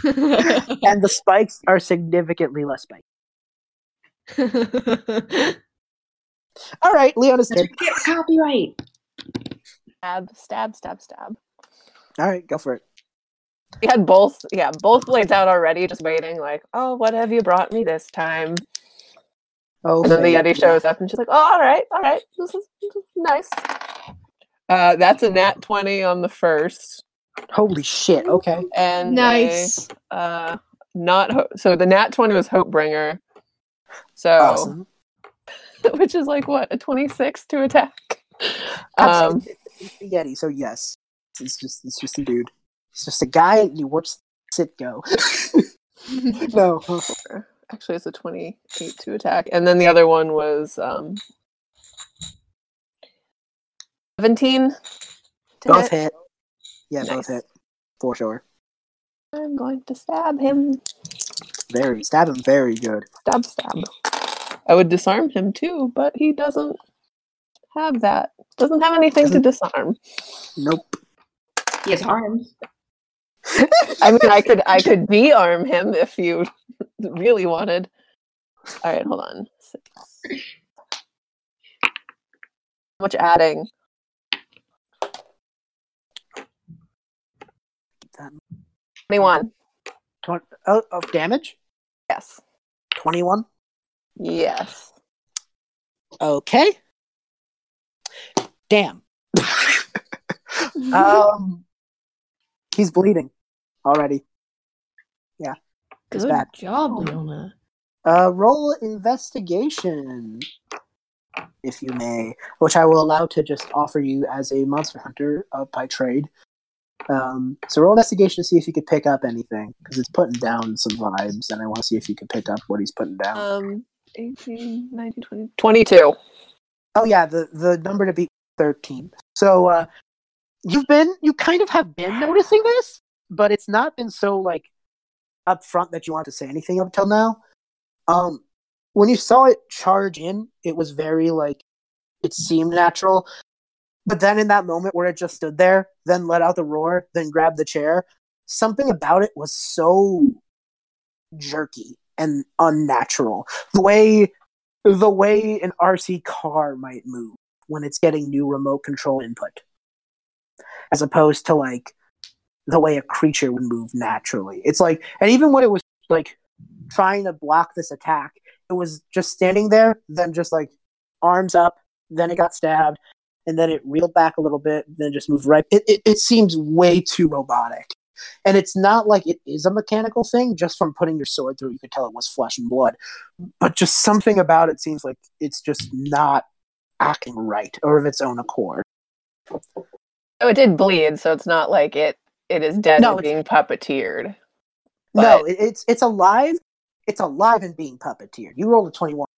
the spikes are significantly less spikes. (laughs) All right, Leona's turn. Get copyright. Stab, stab, stab, stab. All right, go for it. We had both, yeah, both blades out already, just waiting. Like, oh, what have you brought me this time? Oh, And then the Faye. Yeti shows up, and she's like, "Oh, all right, all right, this is, this is nice." Uh, that's a nat twenty on the first, Holy shit! Okay. and nice. a, uh, not ho- so the nat twenty was Hopebringer, so Awesome. (laughs) which is like what a twenty six to attack. Um, it's the Yeti, so yes, it's just it's just a dude. It's just a guy, and he watch it go. no, actually, it's a twenty eight to attack, and then the other one was um, seventeen. to both hit. hit. Yeah, both hit for sure. I'm going to stab him. Very stab him. Very good. Stab, stab. I would disarm him too, but he doesn't have that. Doesn't have anything to disarm. Nope. He has arms. (laughs) I mean, I could, I could de-arm him if you really wanted. All right, hold on. Six. Much adding? Twenty-one. Twen- oh, of damage. Yes. Twenty-one. Yes. Okay. Damn. (laughs) um, he's bleeding already. it's Good bad. job, Leona. Uh, roll investigation, if you may, which I will allow to just offer you as a monster hunter uh, by trade. Um, so roll investigation to see if you could pick up anything because it's putting down some vibes, and I want to see if you can pick up what he's putting down. Um, 18, 19, 20, 22. Oh yeah, the the number to beat thirteen. So uh you've been you kind of have been noticing this, but it's not been so like upfront that you want to say anything up until now. Um when you saw it charge in, it was very like it seemed natural. But then in that moment where it just stood there, then let out the roar, then grabbed the chair, something about it was so jerky and unnatural. The way the way an RC car might move when it's getting new remote control input, as opposed to like the way a creature would move naturally. It's like, and even when it was like trying to block this attack, it was just standing there, then just like arms up, then it got stabbed, and then it reeled back a little bit, then just moved right. It, it, it seems way too robotic. And it's not like it is a mechanical thing, just from putting your sword through, you could tell it was flesh and blood but just something about it seems like it's just not acting right or of its own accord. Oh, it did bleed, so it's not like it it is dead No, and being puppeteered. no, it, it's it's alive. It's alive and being puppeteered. You rolled a twenty-one,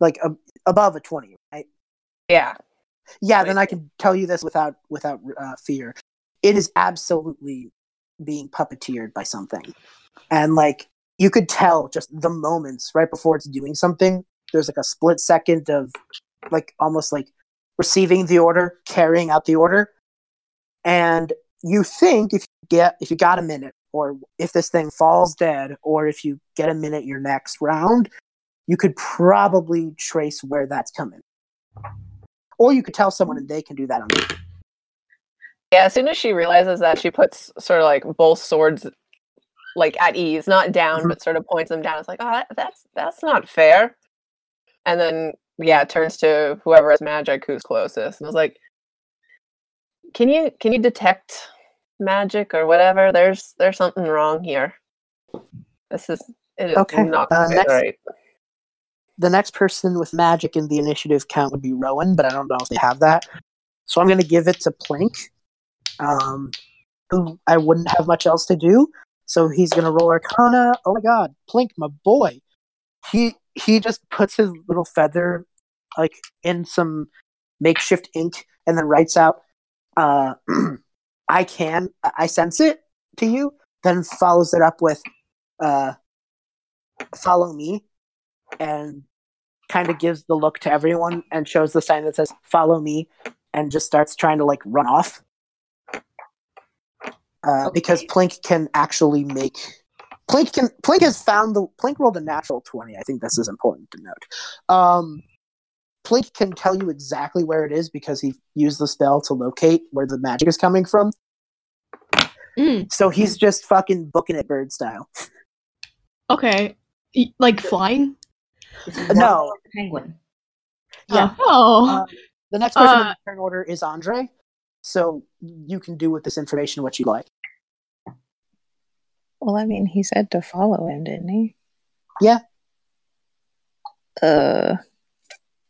like a, above a twenty, right? Yeah. Yeah, then I can tell you this without without uh, fear. It is absolutely being puppeteered by something, and like you could tell just the moments right before it's doing something. There's like a split second of like almost like receiving the order, carrying out the order, and you think if you get if you got a minute, or if this thing falls dead, or if you get a minute your next round, you could probably trace where that's coming. Or you could tell someone and they can do that on their Yeah, as soon as she realizes that, she puts sort of like both swords like at ease, not down, Mhm. but sort of points them down. It's like, oh, that, that's that's not fair. And then yeah, turns to whoever has magic who's closest, and was like, "Can you can you detect magic or whatever? There's there's something wrong here. This is it is Okay, not uh, next- right." the next person with magic in the initiative count would be Rowan, but I don't know if they have that. So I'm going to give it to Plink, um, who I wouldn't have much else to do. So he's going to roll Arcana. Oh my God, Plink, my boy. He he just puts his little feather like in some makeshift ink and then writes out, uh, (clears throat) "I can, I sense it" to you. Then follows it up with, uh, "Follow me." and kind of gives the look to everyone and shows the sign that says "Follow me," and just starts trying to like run off. Uh, Because Plink can actually make Plink can Plink has found the Plink rolled a natural twenty. I think this is important to note. Um, Plink can tell you exactly where it is because he used the spell to locate where the magic is coming from. Mm, So he's just fucking booking it bird style. okay. Like flying? This is Uh, no. penguin. Yeah. Oh. Uh, the next person in Uh, the turn order is Andrei. So you can do with this information what you like. Well, I mean, he said to follow him, didn't he? Yeah. Uh,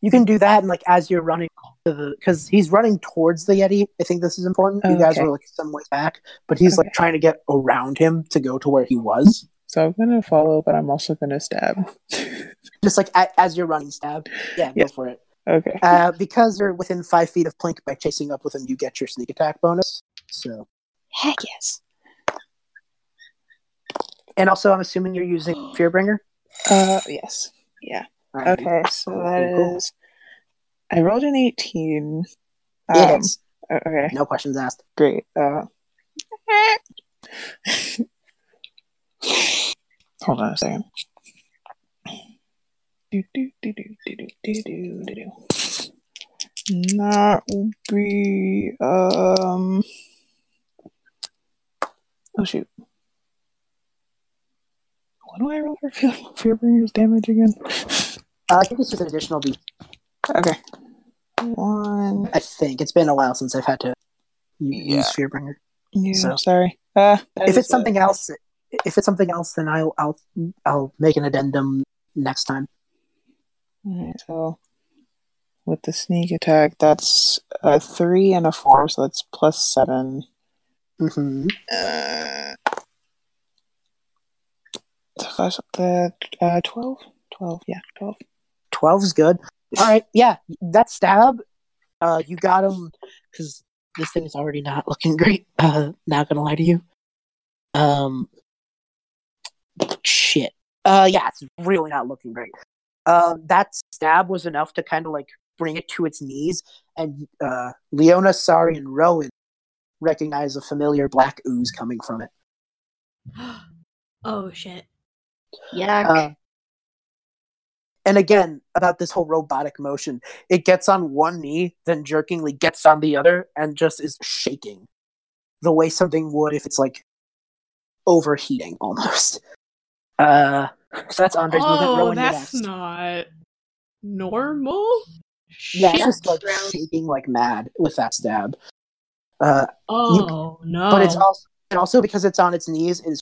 You can do that, and like as you're running to the, because he's running towards the Yeti. I think this is important. You guys Okay. were like some way back, but he's like trying to get around him to go to where he was. so I'm gonna follow, but I'm also gonna stab. (laughs) Just like a, as you're running, stab. Yeah, Yeah. go for it. okay. Uh, because you're within five feet of Plink by chasing up with him, you get your sneak attack bonus. So, Heck yes. and also, I'm assuming you're using (gasps) Fearbringer. Uh, yes. Yeah. Right. Okay. So that cool, is. I rolled an 18. It Um, hits. okay. No questions asked. Great. Uh, hold on a second. Do, do, do, do, do, do, do, do, do. That will be um. Oh shoot! What do I roll for (laughs) Fear- Fearbringer's damage again? (laughs) Uh, I think it's just an additional D. Okay. One. I think it's been a while since I've had to u- Yeah. use Fearbringer. Yeah. So- sorry. Uh, if it's something else, if it's something else, then I'll I'll I'll make an addendum next time. Alright, so with the sneak attack, that's a three and a four, so that's plus seven. hmm Uh, that's the uh, 12? 12, yeah, 12. Twelve is good. All right, yeah, that stab, uh, you got him because this thing is already not looking (laughs) great. Uh, not gonna lie to you. Um, shit. Uh, yeah, it's really not looking great. Um, that stab was enough to kind of like bring it to its knees, and uh, Leona, Sari, and Rowan recognize a familiar black ooze coming from it. (gasps) oh shit. Yuck. Uh, and again, about this whole robotic motion, it gets on one knee, then jerkingly gets on the other, and just is shaking the way something would if it's like overheating almost. (laughs) Uh, so that's Andrei's movement. Oh, Rowan, that's not normal. Yeah, it's Shit. just like shaking like mad with that stab. Uh, oh no. but it's also and also because it's on its knees, it is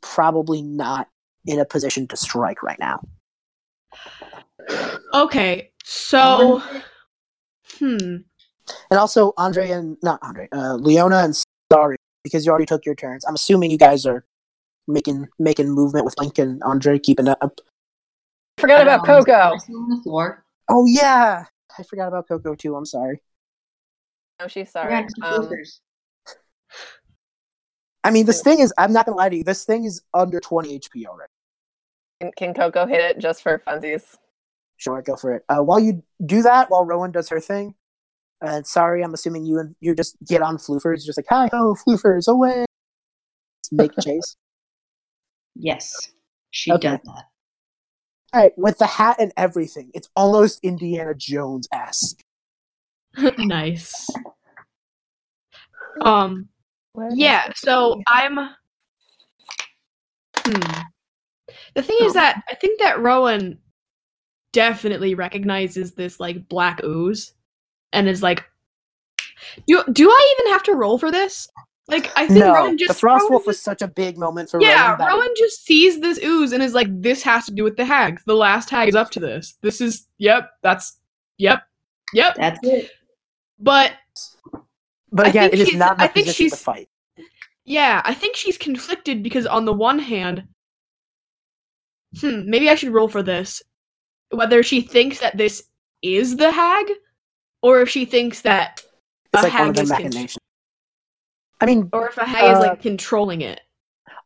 probably not in a position to strike right now. Okay. So, hmm. And also, Andrei and not Andrei, uh, Leona and Sari, because you already took your turns. I'm assuming you guys are making making movement with Plink and Andrei, keeping up. Forgot about Um, Coco. on the floor. Oh yeah, I forgot about Coco too. I'm sorry. No, she's sorry. Um. I mean, this thing is. I'm not gonna lie to you. This thing is under 20 HP already. can, can Coco hit it just for funsies? Sure, go for it. Uh, while you do that, while Rowan does her thing, and Sari, I'm assuming you and you just get on floofers, just like hi ho floofers away. Make (laughs) chase. Yes, she Okay. does that. All right, with the hat and everything, it's almost Indiana Jones esque. (laughs) nice. Um. Yeah. So I'm. Hmm. The thing is that I think that Rowan definitely recognizes this like black ooze, and is like, "Do do I even have to roll for this?" Like I think No, Rowan just the Frost Rowan Wolf was just- such a big moment for yeah, Rowan. that- Rowan just sees this ooze and is like, "This has to do with the hags. The last hag is up to this. This is yep. That's yep, yep." That's it. But but again, think it is not in I a think position to she's- fight. Yeah, I think she's conflicted because on the one hand, hmm, maybe I should roll for this. Whether she thinks that this is the hag, or if she thinks that It's a like one of hag their is, con- machinations. I mean, or if a hag is Uh, like controlling it.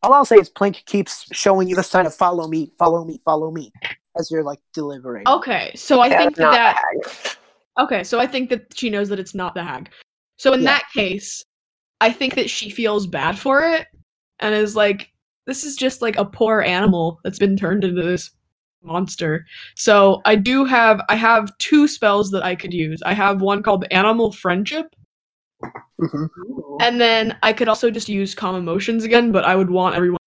all I'll say is Plink keeps showing you the sign of "follow me, follow me, follow me" as you're like delivering. Okay, so I Yeah, think it's that okay, so I think that she knows that it's not the hag. So in Yeah. that case, I think that she feels bad for it and is like, this is just like a poor animal that's been turned into this monster. So I do have I have two spells that I could use. I have one called Animal Friendship, Mhm. And then I could also just use Calm Emotions again, but I would want everyone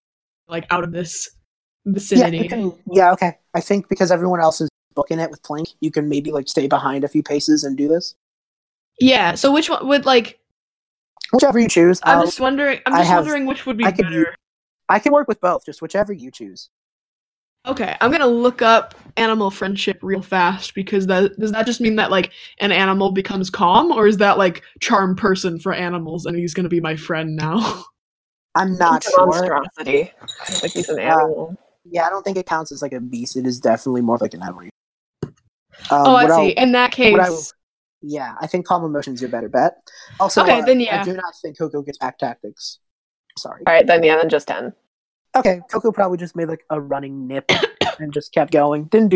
like out of this vicinity. you can, yeah, okay. I think because everyone else is booking it with Plink, you can maybe like stay behind a few paces and do this. Yeah, so which one would like Whichever you choose. I'm I'll- just wondering I'm just have- wondering which would be I better. I can work with both, just whichever you choose. Okay, I'm gonna look up animal friendship real fast because that does that just mean that like an animal becomes calm, or is that like charm person for animals and he's gonna be my friend now? (laughs) I'm not It's a sure. monstrosity. Like he's an Uh. Yeah, I don't think it counts as like a beast. It is definitely more of like an animal. Um, oh, I what I'll- see. In that what I case, yeah, I think calm emotions your better bet. Also, Okay, uh, then I do not think Coco gets pack tactics. Sorry. All right, then yeah, then just ten. Okay, Coco probably just made like a running nip (coughs) and just kept going. Didn't do,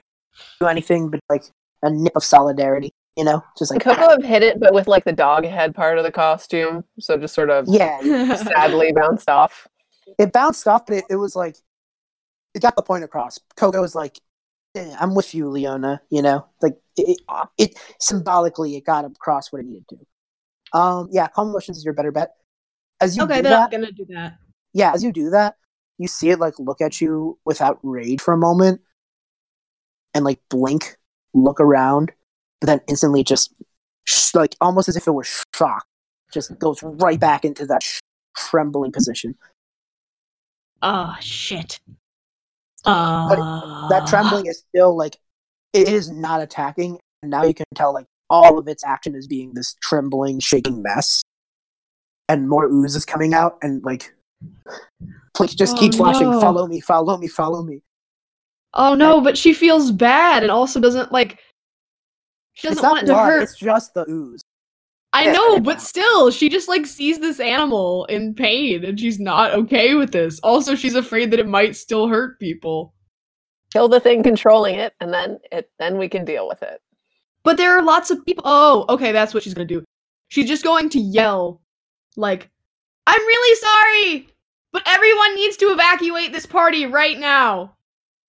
do anything but like a nip of solidarity, you know, just like Coco have hit it, but with like the dog head part of the costume, so just sort of yeah, (laughs) sadly bounced off. it bounced off, but it, it was like it got the point across. Coco was like, "Eh, "I'm with you, Leona," you know, like it, it, it symbolically it got across what it needed to. Um, yeah, calm emotions is your better bet. As you okay, do then that, I'm gonna do that. yeah, as you do that, you see it like look at you without rage for a moment, and like blink, look around, but then instantly just sh- like almost as if it was shocked, just goes right back into that sh- trembling position. Oh shit. Uh, That trembling is still like it is not attacking, and now you can tell like all of its action is being this trembling, shaking mess, and more ooze is coming out, and like. Plink just Oh, keeps flashing, no. follow me, follow me, follow me. Oh no, but she feels bad and also doesn't like. She It's doesn't not want it to blood, hurt. It's just the ooze. I Yeah, know, but still, she just like sees this animal in pain and she's not okay with this. Also, she's afraid that it might still hurt people. Kill the thing controlling it, and then it then we can deal with it. But there are lots of people. Oh, okay, that's what she's gonna do. She's just going to yell, like, I'm really sorry, but everyone needs to evacuate this party right now.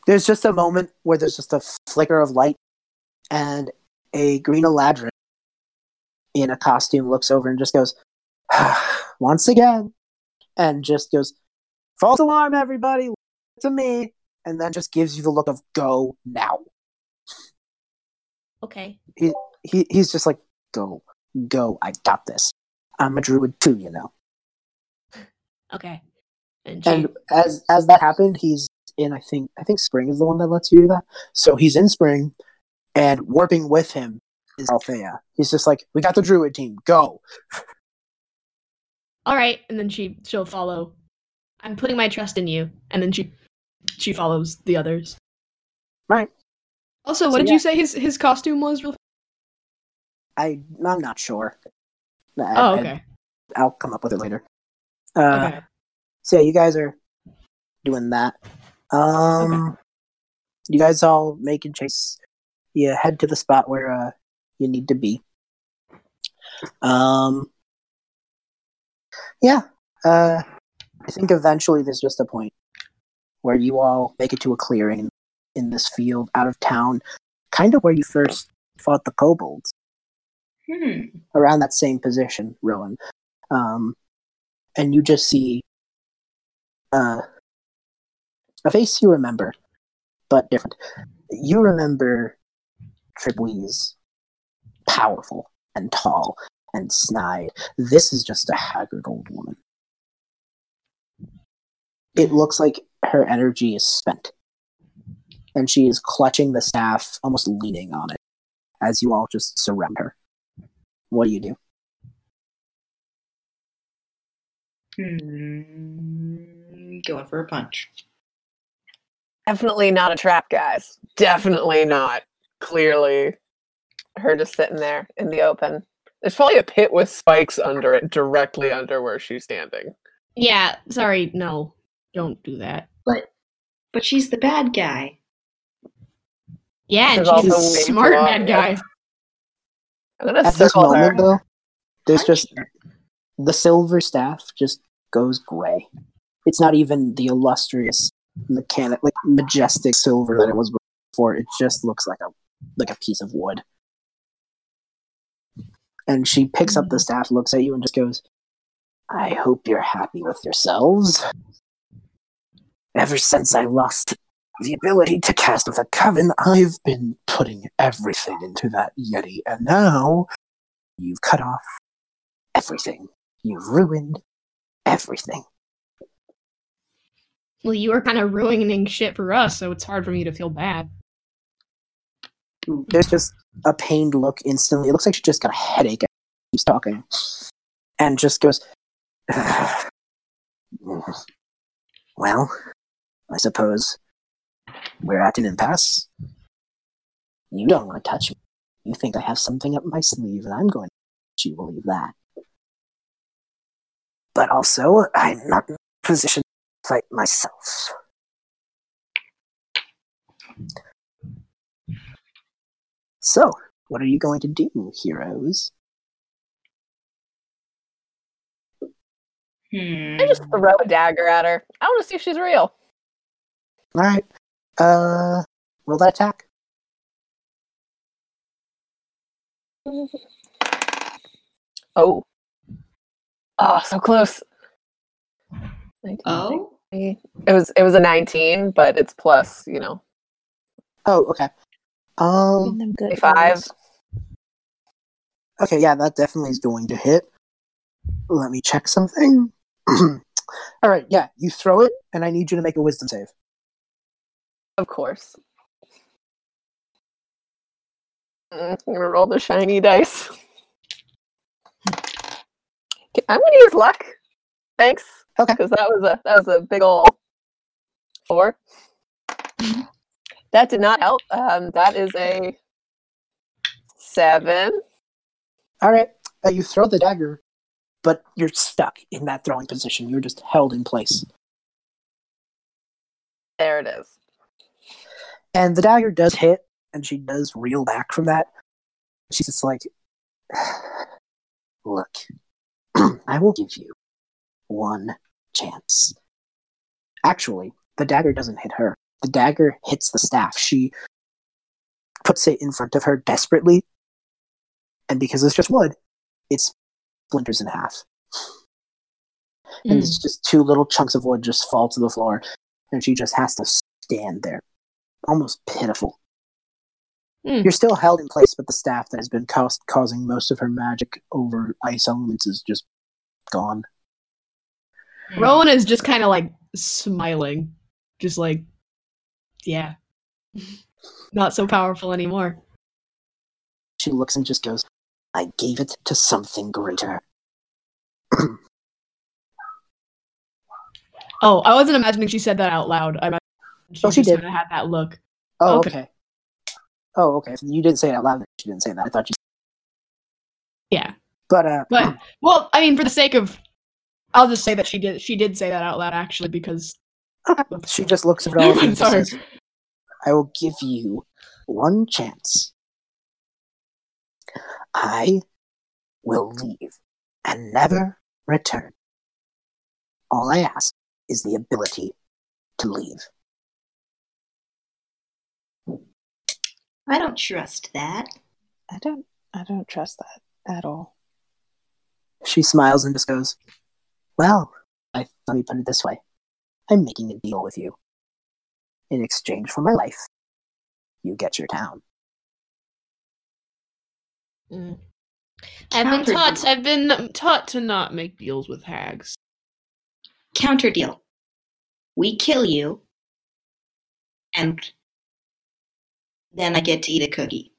There's just a moment where there's just a flicker of light, and a green Eladrin in a costume looks over and just goes, (sighs) once again, and just goes, false alarm, everybody, to me, and then just gives you the look of go now. Okay. He, he's just like, go, go, I got this. I'm a druid too, you know. Okay. And, And as as that happened, he's in. I think I think spring is the one that lets you do that. So he's in spring, and warping with him is Althea. He's just like, we got the druid team, go. all right, and then she she'll follow. I'm putting my trust in you, and then she she follows the others. Right. Also, what So, did yeah. you say his his costume was? Real- I I'm not sure. I- Oh, I- okay. I'll come up with it later. Uh, okay. So yeah, you guys are doing that. Um, you guys all making chase. You head to the spot where uh you need to be. Um, yeah. Uh, I think eventually there's just a point where you all make it to a clearing in this field out of town, kind of where you first fought the kobolds Hmm. around that same position, Rowan. Um, and you just see uh, a face you remember, but different. You remember Tripweeze, powerful and tall and snide. This is just a haggard old woman. It looks like her energy is spent, and she is clutching the staff, almost leaning on it, as you all just surround her. What do you do? Hmm. Going for a punch. Definitely not a trap, guys. Definitely not. Clearly, her just sitting there in the open. There's probably a pit with spikes under it, directly under where she's standing. Yeah. Sorry. No. Don't do that. But but she's the bad guy. Yeah, This and is she's a smart too bad long, guy. yeah. I'm gonna At this circle her. though, there's Punch just her. the silver staff just goes gray. It's not even the illustrious mechanic, like majestic silver that it was before. It just looks like a like a piece of wood. And she picks up the mm. staff, looks at you, and just goes, "I hope you're happy with yourselves." Ever since I lost the ability to cast with a coven, I've been putting everything into that yeti, and now you've cut off everything. You've ruined everything. Well, you were kind of ruining shit for us, so it's hard for me to feel bad. There's just a pained look instantly. It looks like she just got a headache. Keeps talking, and just goes. (sighs) well, I suppose we're at an impasse. You don't want to touch me. You think I have something up my sleeve, and I'm going to let you believe that. But also, I'm not in a position fight myself. So, what are you going to do, heroes? Hmm. I just throw a dagger at her. I want to see if she's real. All right. Uh, roll that attack. Oh. Oh, so close. 19, Oh. It was it was a 19, but it's plus, you know, Oh, okay. Um. Giving them good 25. Okay, yeah, that definitely is going to hit. Let me check something. (clears throat) All right, yeah, you throw it, and I need you to make a wisdom save. Of course. Mm, I'm gonna roll the shiny dice. I'm gonna use luck. Thanks. Okay. Because that was a that was a big old four. That did not help. Um, that is a seven. All right, uh, you throw the dagger, but you're stuck in that throwing position. You're just held in place. There it is. And the dagger does hit, and she does reel back from that. She's just like, (sighs) Look, (clears throat) I will give you one chance. Actually, the dagger doesn't hit her. The dagger hits the staff. She puts it in front of her desperately, and because it's just wood, it splinters in half. And it's just two little chunks of wood just fall to the floor, and she just has to stand there, almost pitiful. Hmm. You're still held in place, but the staff that has been caus- causing most of her magic over ice elements is just gone. Rowan is just kind of like smiling, just like, yeah, (laughs) not so powerful anymore. She looks and just goes, I gave it to something greater. (clears throat) Oh, I wasn't imagining she said that out loud. I imagined she, Oh, she just did. kinda had that look. Oh, Okay. okay. Oh, okay. So you didn't say it out loud. She didn't say that. I thought you. Yeah. But uh, But (clears throat) well, I mean, for the sake of, I'll just say that she did. She did say that out loud, actually, because (laughs) she just looks at all (laughs) of you I'm and sorry. says, "I will give you one chance. I will leave and never return. All I ask is the ability to leave." I don't trust that. I don't I don't trust that at all. She smiles and just goes, Well, I, let me put it this way I'm making a deal with you. In exchange for my life, you get your town. Mm. I've been taught. I've been taught to not make deals with hags. Counter deal. We kill you, and then I get to eat a cookie.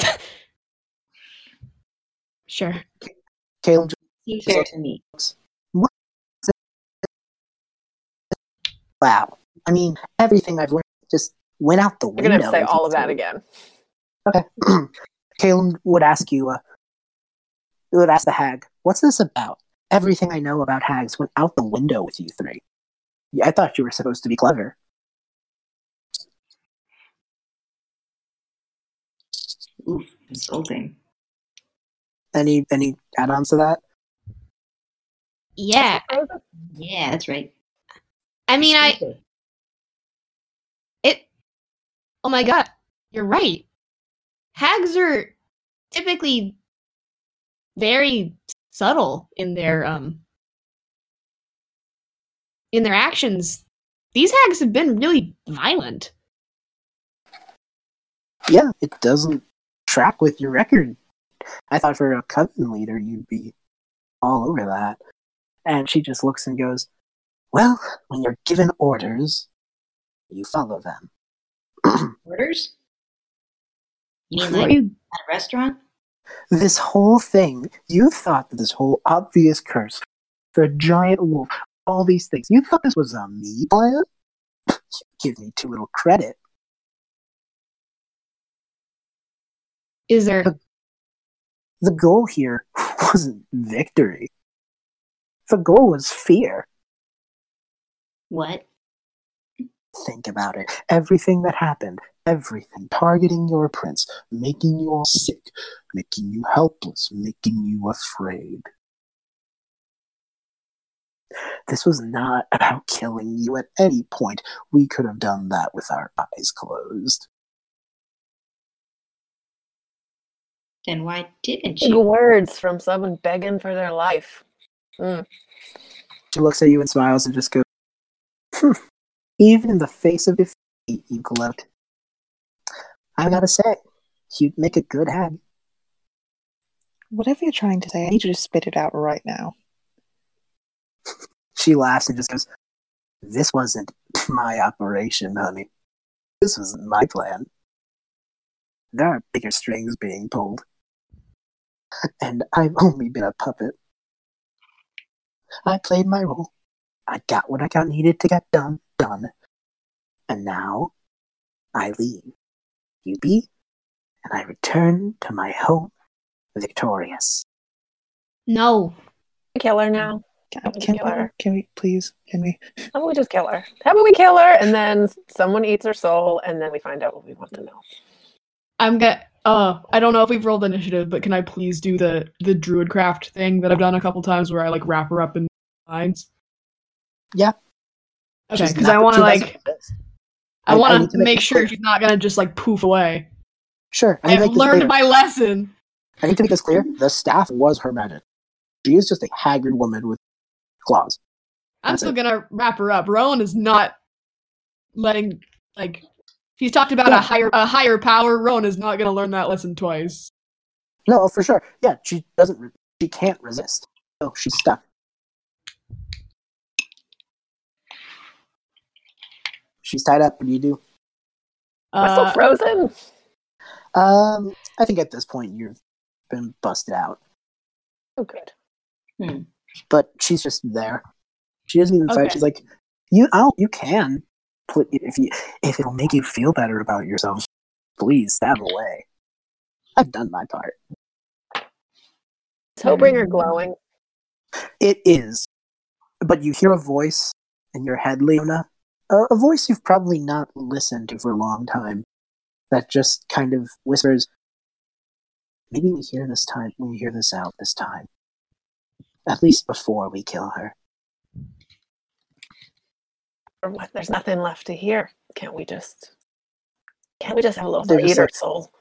(laughs) sure. Caleb Seems fair to me. Wow. I mean, everything I've learned just went out the window. You're window. gonna have to say all of that three. again. Okay. (clears throat) Caleb would ask you, uh, would ask the hag, what's this about? Everything I know about hags went out the window with you three. Yeah, I thought you were supposed to be clever. Oof, insulting. Any any add-ons to that? Yeah, Yeah, that's right. I mean, I it. Oh my god, you're right. Hags are typically very subtle in their um in their actions. These hags have been really violent. Yeah, it doesn't track with your record. I thought for a coven leader you'd be all over that. And she just looks and goes, Well, when you're given orders, you follow them. (clears throat) Orders? You mean like you- at a restaurant? this whole thing, you thought that this whole obvious curse, the giant wolf, all these things, you thought this was a me plan? (laughs) Give me too little credit. Is there? The goal here (laughs) wasn't victory. The goal was fear. What? Think about it. Everything that happened, everything, targeting your prince, making you all sick, making you helpless, making you afraid. This was not (laughs) about killing you at any point. We could have done that with our eyes closed. Then why didn't Big you? words from someone begging for their life. Mm. She looks at you and smiles and just goes, "Hmm, Even in the face of defeat, you gloat. I gotta say, you'd make a good hag. Whatever you're trying to say, I need you to spit it out right now. (laughs) She laughs and just goes, This wasn't (laughs) my operation, honey. This wasn't my plan. There are bigger strings being pulled. And I've only been a puppet. I played my role. I got what I got needed to get done, done. And now I leave. You be, and I return to my home victorious. No. Kill her now. Can, That was can, can we please? Can we? How about we just kill her? How about we kill her and then someone eats her soul and then we find out what we want to know? I'm gonna. Uh, I don't know if we've rolled initiative, but can I please do the the druidcraft thing that I've done a couple times, where I like wrap her up in lines? Yeah. Okay, because I want to like. I want to make make sure clear. she's not gonna just like poof away. Sure. I, have learned my lesson. I need to make this clear. The staff was her magic. She is just a haggard woman with claws. I'm That's still it. gonna wrap her up. Rowan is not letting like he's talked about Yeah. a higher a higher power. Rowan is not gonna learn that lesson twice. No, for sure. Yeah, she doesn't. Re- she can't resist. Oh, she's stuck. She's tied up. What do you do? Am I still Uh, frozen? Um, I think at this point you've been busted out, Oh, good. but she's just there. She doesn't even fight. She's like, you, I'll, you can, pl- if you, if it'll make you feel better about yourself, please stab away. I've done my part. Is Hobringer glowing? It is, but you hear a voice in your head, Leona. A, a voice you've probably not listened to for a long time. That just kind of whispers, "Maybe we hear this time. We hear this out this time. At least before we kill her." Or what? There's nothing left to hear. Can't we just? Can't we just have a little They're just eat her soul?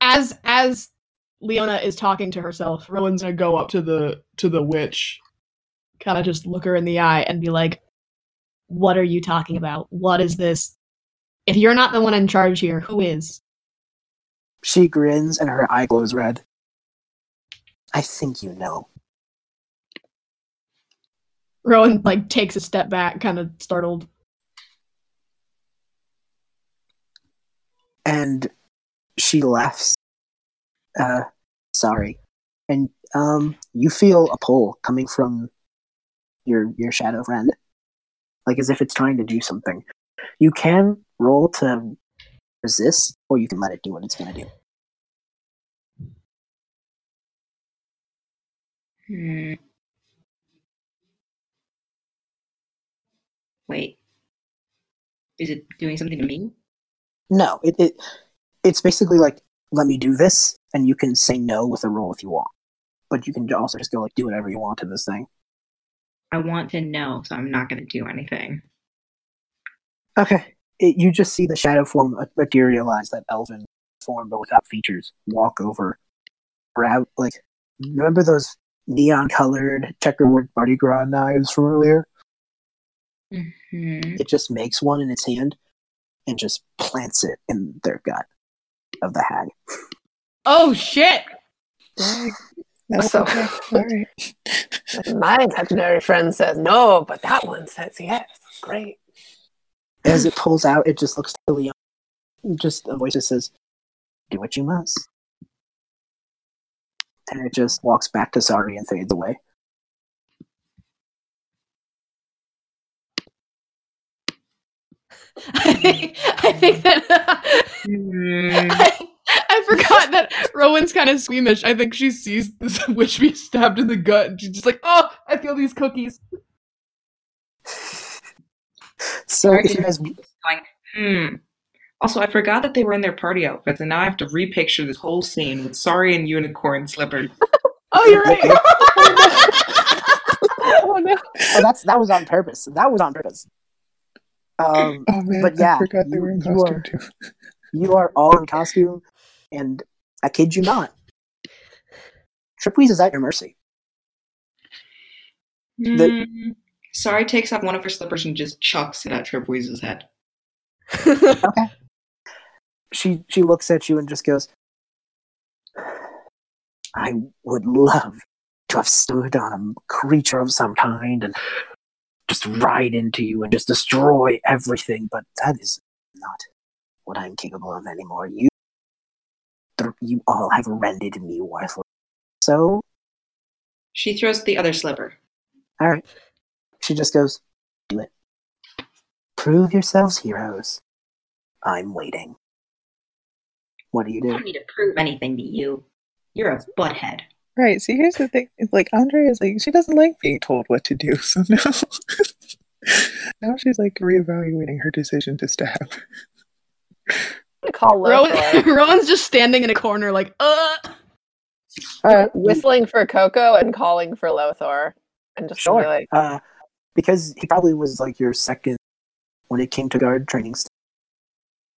As as Leona is talking to herself, Rowan's gonna go up to the to the witch, kind of just look her in the eye and be like, "What are you talking about? What is this? If you're not the one in charge here, who is?" She grins and her eye glows red. I think you know. Rowan like takes a step back, kind of startled. and she laughs. Uh, sorry, and um, you feel a pull coming from your your shadow friend, like as if it's trying to do something. You can roll to resist, or you can let it do what it's gonna do. Hmm. Wait. Is it doing something to me? No, it, it it's basically like let me do this, and you can say no with a roll if you want, but you can also just go like do whatever you want to this thing. I want to know, so I'm not going to do anything. Okay. It, you just see the shadow form materialize, that elven form, but without features, walk over, grab, like, remember those neon colored checkerboard Mardi Gras knives from earlier? hmm It just makes one in its hand and just plants it in their gut of the hag. Oh shit! That's So- okay. All (laughs) right. My imaginary friend says no, but that one says yes. Great. As it pulls out, it just looks to Leon. Just a voice that says, Do what you must. And it just walks back to Sari and fades away. (laughs) I think, (laughs) I think that Hmm. I, I forgot that Rowan's kind of squeamish. I think she sees (laughs) this witch be stabbed in the gut, and she's just like, "Oh, I feel these cookies." So if you guys Going, hmm. Also, I forgot that they were in their party outfits, and now I have to repicture this whole scene with Sari and unicorn slippers. (laughs) Oh, you're right. (laughs) Oh no. Oh, that's that was on purpose. That was on purpose. Um, Oh man, But yeah, I forgot they were in you are- too. you are all in costume, and I kid you not, Tripweeze is at your mercy. The- Hmm. Sari takes off one of her slippers and just chucks it at Tripweeze's head. (laughs) Okay. She she looks at you and just goes, "I would love to have stood on a creature of some kind and just ride into you and just destroy everything, but that is not what I'm capable of anymore. You, th- you all have rendered me worthless. So, She throws the other slipper. all right." She just goes, "Do it. Prove yourselves heroes. I'm waiting." What do you do? I do? don't need to prove anything to you. You're a butthead. Right. See, here's the thing. It's like Andrei is like she doesn't like being told what to do, (laughs) so now (laughs) now she's like reevaluating her decision to stab. I'm call Rowan, (laughs) Rowan's just standing in a corner, like, "Uh." All right, whistling for Coco and calling for Lothar, and just Sure. be like, Uh, because he probably was like your second when it came to guard training. st-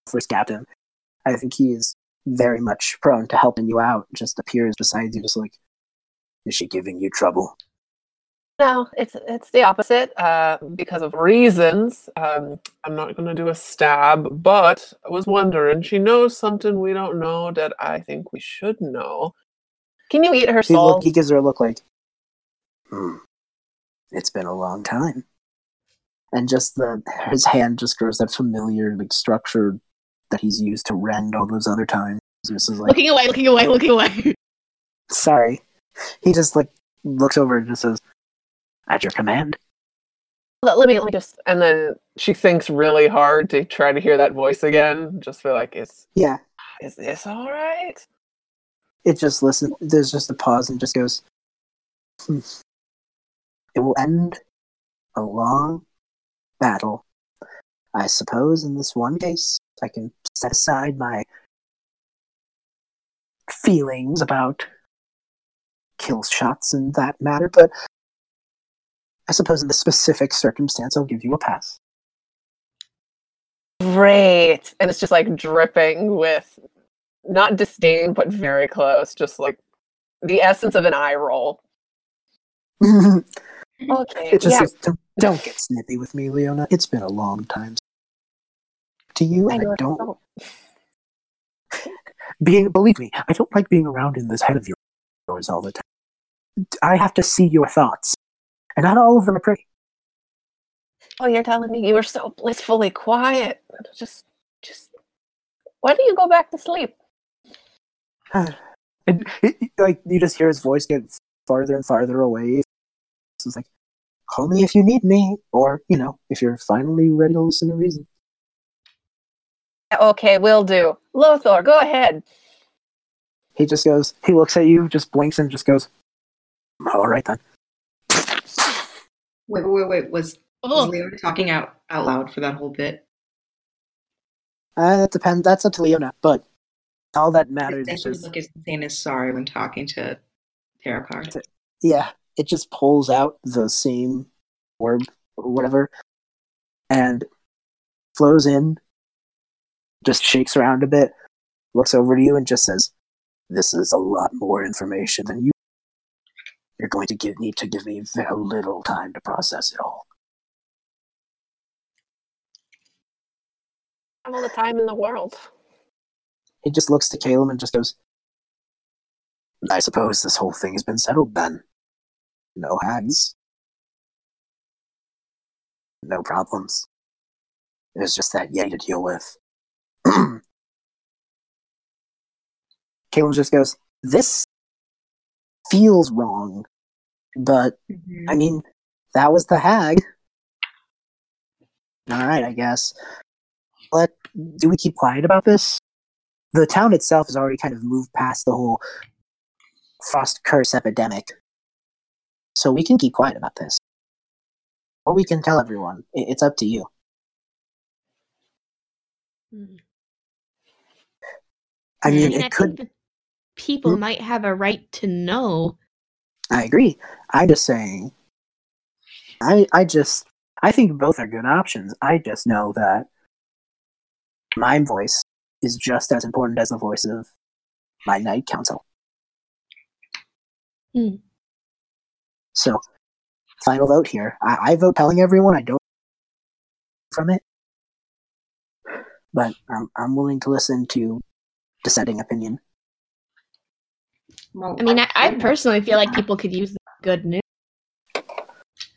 First captain, I think he is very much prone to helping you out. Just appears beside you, just like, is she giving you trouble? No, it's it's the opposite. Uh, because of reasons. Um, I'm not gonna do a stab, but I was wondering. She knows something we don't know that I think we should know. Can you eat her He soul? look, he gives her a look like, hmm, it's been a long time. And just the (laughs) his hand just grows that familiar like structure that he's used to rend all those other times. This is like looking away, looking away, looking away. (laughs) sorry. He just like looks over and just says, "At your command." Let let me let me just. And then she thinks really hard to try to hear that voice again. Just feel like, is Yeah, is this all right? it just listen. There's just a pause and just goes. "Hmm. It will end a long battle. I suppose in this one case, I can set aside my feelings about kill shots and that matter, but I suppose in this specific circumstance, I'll give you a pass. Great. And it's just like dripping with not disdain, but very close. Just like the essence of an eye roll. (laughs) okay. it just yeah. don't, don't get snippy with me, Leona. It's been a long time. To you, I and I it's don't so- (laughs) being believe me i don't like being around in this head of yours all the time i have to see your thoughts and not all of them are pretty Oh, you're telling me you were so blissfully quiet. Just, just. Why don't you go back to sleep? (sighs) and it, like you just hear his voice get farther and farther away so it's like call me if you need me or you know if you're finally ready to listen to reason Okay, will do. Lothar, go ahead. he just goes he looks at you just blinks and just goes all right then Wait, wait, wait, wait. Was, was Oh, Leona talking out, out loud for that whole bit? uh, that depends that's up to leona but all that matters They is should look as insane as Sari when talking to Terakar. yeah, it just pulls out the same orb or whatever and flows in, just shakes around a bit, looks over to you, and just says, This is a lot more information than you. You're going to give, need to give me very little time to process it all. I have all the time in the world. He just looks to Caleb and just goes, I suppose this whole thing has been settled then. No hags. No problems. It was just that Yeti to deal with. (clears throat) Caleb just goes, This feels wrong, but I mean, that was the hag. Alright, I guess. But do we keep quiet about this? The town itself has already kind of moved past the whole frost curse epidemic. So we can keep quiet about this. Or we can tell everyone. It's up to you. Hmm. I mean, I it could. People Hmm? might have a right to know. I agree. I'm just saying. I I just I think both are good options. I just know that my voice is just as important as the voice of my night council. Hmm. So, final vote here. I, I vote telling everyone I don't from it, but I'm I'm willing to listen to dissenting opinion. Well, I mean, I, I personally feel like people could use the good news.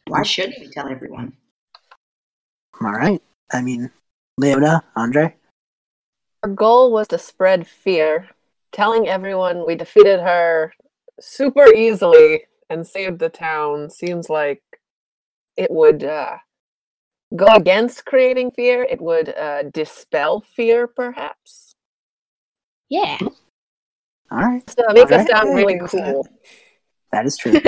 Why shouldn't we tell everyone? All right. I mean, Leona, Andrei. Our goal was to spread fear, telling everyone we defeated her super easily and saved the town seems like it would uh, go against creating fear. It would uh, dispel fear, perhaps. Yeah. All right, Just, uh, make us Alright. sound I really agree with that. cool. that is true. (laughs)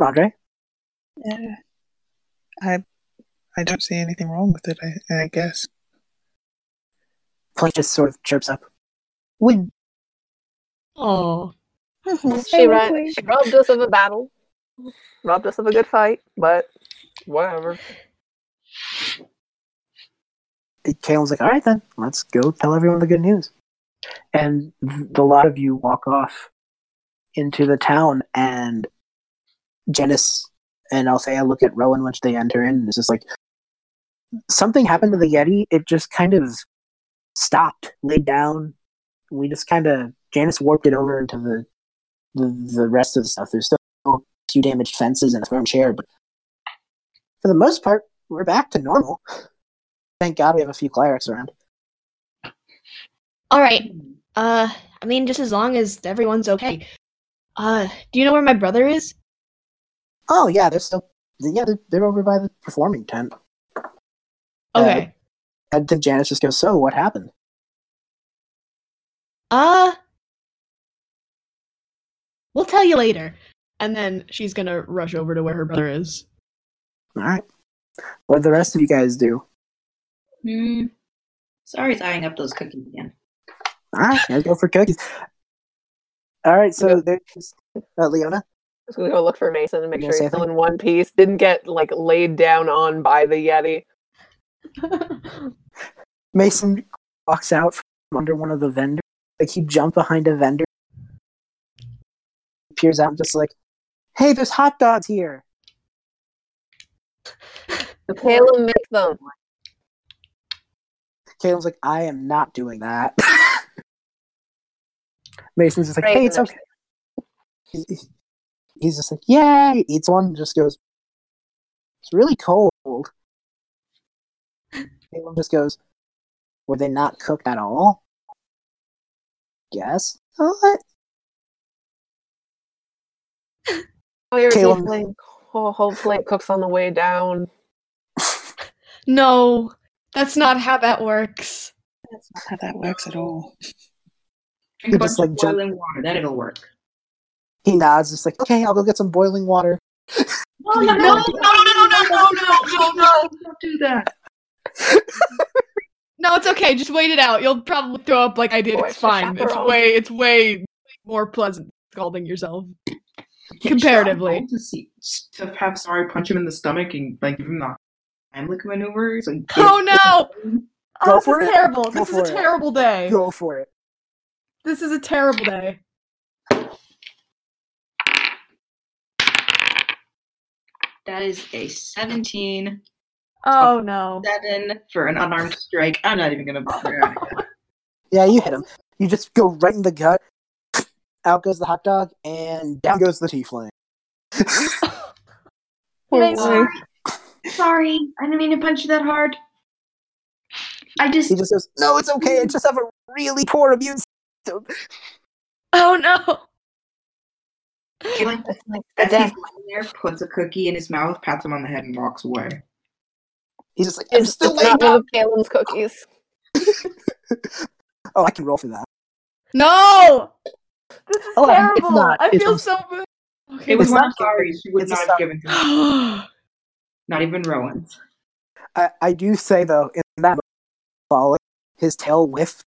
Andrei. Yeah. I I don't see anything wrong with it, I, I guess. Plink just sort of chirps up. Win. oh. She, ri- she robbed us of a battle, robbed us of a good fight, but Whatever. Caleb's like, all right then, let's go tell everyone the good news. And the lot of you walk off into the town, and Janice and Althea look at Rowan once they enter in, and it's just like something happened to the Yeti. It just kind of stopped, laid down. We just kind of Janice warped it over into the the, the rest of the stuff. There's still a few damaged fences and a thrown chair, but for the most part, we're back to normal. Thank God we have a few clerics around. All right. Uh, I mean, just as long as everyone's okay. Uh, do you know where my brother is? Oh yeah, they're still yeah they're, they're over by the performing tent. Okay. And then Janice just goes, "So what happened?" Uh We'll tell you later. And then she's gonna rush over to where her brother is. All right. What did the rest of you guys do? Hmm. Sari's eyeing up those cookies again. All right, guys go for cookies. All right, so there's uh, Leona. Just gonna go look for Mason and make sure he's still in one piece. Didn't get like laid down on by the Yeti. (laughs) Mason walks out from under one of the vendors. Like he jumped behind a vendor, peers out, and just like, "Hey, there's hot dogs here." The Caleb make them. Caleb's like, "I am not doing that." (laughs) Mason's just like, Right, "Hey, it's okay." He- he- He's just like, "Yeah," he eats one, and just goes, "It's really cold." Caleb just goes, "Were they not cooked at all?" Yes. What? Oh, you're Caleb- hopefully, hopefully it cooks on the way down. (laughs) no, that's not how that works. That's not how that works at all. Drink a Just like of jump- boiling water. Then it'll work. He nods, just like, "Okay, I'll go get some boiling water." No, no, no, no, no, no, no, no, no, no, don't do that. No, it's okay. Just wait it out. You'll probably throw up like I did. Boy, it's it's a fine. It's way it's way more pleasant scalding yourself. Comparatively. to see to have Sari punch him in the stomach and like give him the Heimlich maneuver. So he Oh no! Oh, go Oh, this for is it. terrible. Go This is for a it. terrible day. Go for it. This is a terrible day. That is a 17 Oh no. 7 for an unarmed strike. I'm not even gonna bother. (laughs) Yeah, you hit him. You just go right in the gut. Out goes the hot dog, and down goes the tiefling. (laughs) Mason. sorry. Sorry, I didn't mean to punch you that hard. I just He just goes, "No, it's okay. I just have a really poor immune system." Oh no. he like like as he's laying there, puts a cookie in his mouth, pats him on the head, and walks away. He's just like, "I'm It's, still it's laying not one up." of Caleb's cookies. (laughs) Oh, I can roll for that. No! This is Oh, terrible. I It's feel so bad. Okay, It was one not of sorry she would not have given to him. (gasps) (gasps) (gasps) okay. Not even Rowan's. I, I do say though, in that fall, his tail whiffed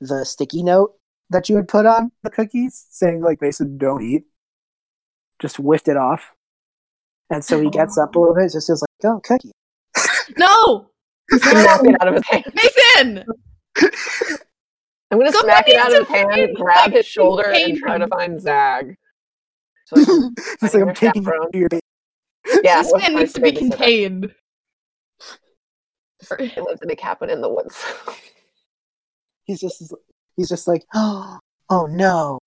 the sticky note that you had put on the cookies, saying like they said don't eat. Just whiffed it off, and so he gets up a little bit, just feels like, "Oh, cookie." (laughs) no! Smack it out of his hand. Mason! I'm gonna Somebody smack it out of his intervene, hand, grab his shoulder, and try to find Zag. (laughs) So I can- He's like, "I'm taking you to your baby." Yeah, this man needs to be contained. He lives in a cabin in the woods. (laughs) He's just he's just like, "Oh, (gasps) oh no."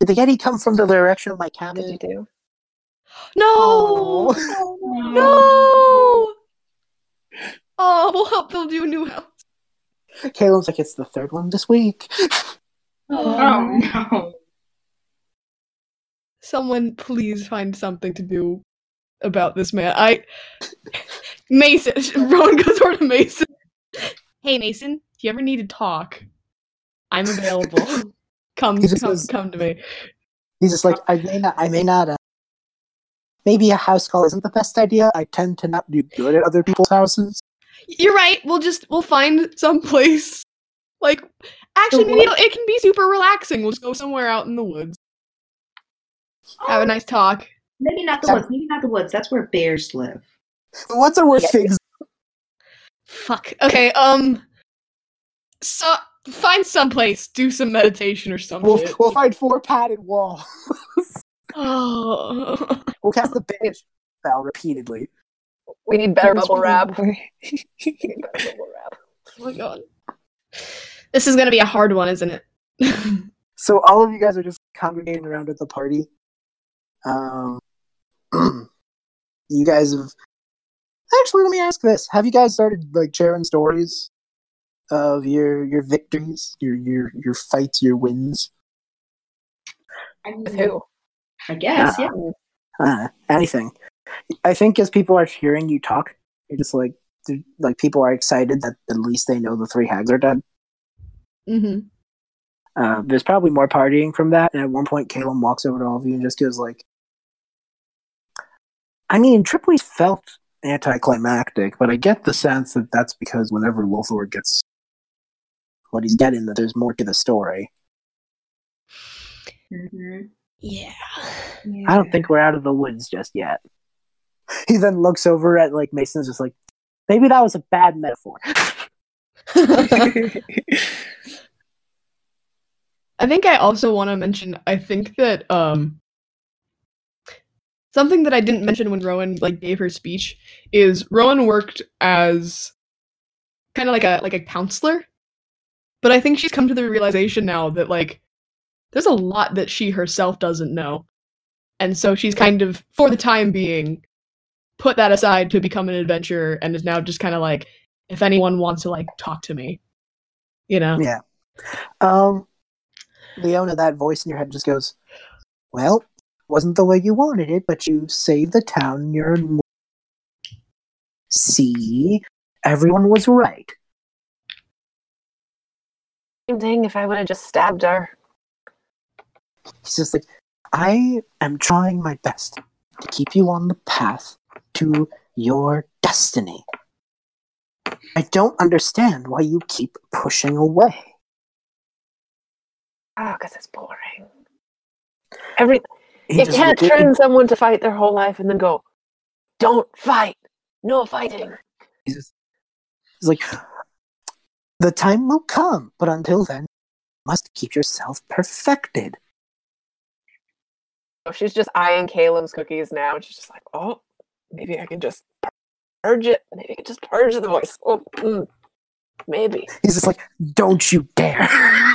Did the Yeti come from the direction of my What did you cabin? do? (gasps) Oh. (laughs) No! No! Oh, we'll help build you a new house. Caleb's like, "It's the third one this week." Oh, oh no. Someone please find something to do about this man. I Mason (laughs) Rowan goes over to Mason. Hey Mason, if you ever need to talk, I'm available. (laughs) (laughs) Come just come goes- come to me. He's just like, I may not, I may not, uh, maybe a house call isn't the best idea. I tend to not do good at other people's houses. You're right. We'll just we'll find some place. Like actually maybe it'll, it can be super relaxing. We'll just go somewhere out in the woods. Have a nice talk. Maybe not the woods. Maybe not the woods. That's where bears live. What's the worst things? Fuck. Okay, um so find some place, do some meditation or something. We'll, we'll find four padded walls. Oh. (laughs) We'll cast the banish spell repeatedly. We need better bubble wrap. (laughs) We need better bubble wrap. oh my god. This is gonna be a hard one, isn't it? (laughs) So all of you guys are just congregating around at the party. Um, you guys have actually. Let me ask this: Have you guys started like sharing stories of your your victories, your your your fights, your wins? I, With who? I guess, yeah. uh, anything. I think as people are hearing you talk, you're just like, like people are excited that at least they know the three hags are dead. Mm-hmm. Uh, there's probably more partying from that, and at one point, Caleb walks over to all of you and just goes like, "I mean, Tripoli's felt anticlimactic, but I get the sense that that's because whenever Lothar gets what he's getting, that there's more to the story. Mhm. Yeah. I don't think we're out of the woods just yet." (laughs) He then looks over at like Mason's, just like, "Maybe that was a bad metaphor." (laughs) I think I also want to mention I think that um something that I didn't mention when Rowan like gave her speech is Rowan worked as kind of like a like a counselor. But I think she's come to the realization now that like there's a lot that she herself doesn't know. And so she's kind of for the time being put that aside to become an adventurer and is now just kind of like if anyone wants to like talk to me. You know. Yeah. Um, Leona, that voice in your head just goes, Well, wasn't the way you wanted it, but you saved the town you're. See? Everyone was right. Thing if I would have just stabbed her. He's just like, I am trying my best to keep you on the path to your destiny. I don't understand why you keep pushing away. Oh, because it's boring. Every He you can't train someone to fight their whole life and then go, "Don't fight, no fighting." He's, just, he's like, the time will come, but until then, you must keep yourself perfected. She's just eyeing Caleb's cookies now, and she's just like, "Oh, maybe I can just purge it. Maybe I can just purge the voice. Oh, mm, maybe." He's just like, don't you dare. (laughs)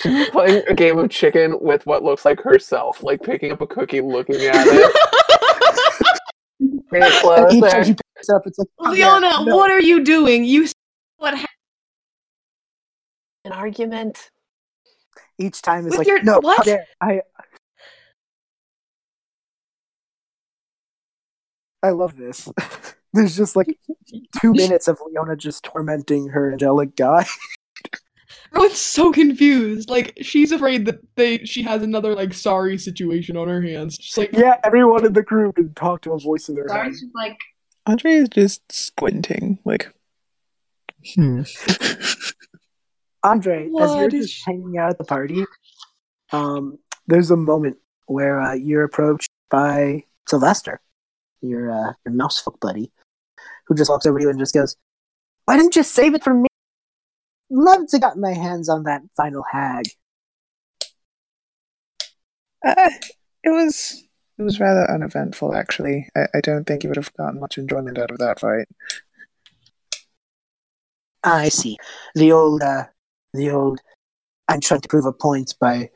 She's (laughs) playing a game of chicken with what looks like herself, like picking up a cookie, looking at it. (laughs) Close each time she picks up, it's like, "Oh, Leona, yeah, no." what are you doing? You s- what happened? An argument. Each time is With like, your- no, what? I. I love this. (laughs) There's just like two minutes of Leona just tormenting her angelic guy. Rowan's so confused. Like she's afraid that they she has another like Sari situation on her hands. Just like yeah, everyone in the crew can talk to a voice in their head. Sari's just like, Andrei is just squinting, like, hmm. (laughs) Andrei, as you're just she- hanging out at the party, um, there's a moment where uh, you're approached by Sylvester, your uh, your mousefolk buddy, who just walks over to you and just goes, "Why didn't you save it for me? Love to got my hands on that final hag." Uh, it was it was rather uneventful, actually. I, I don't think you would have gotten much enjoyment out of that fight. I see. The old, uh, the old. I'm trying to prove a point by,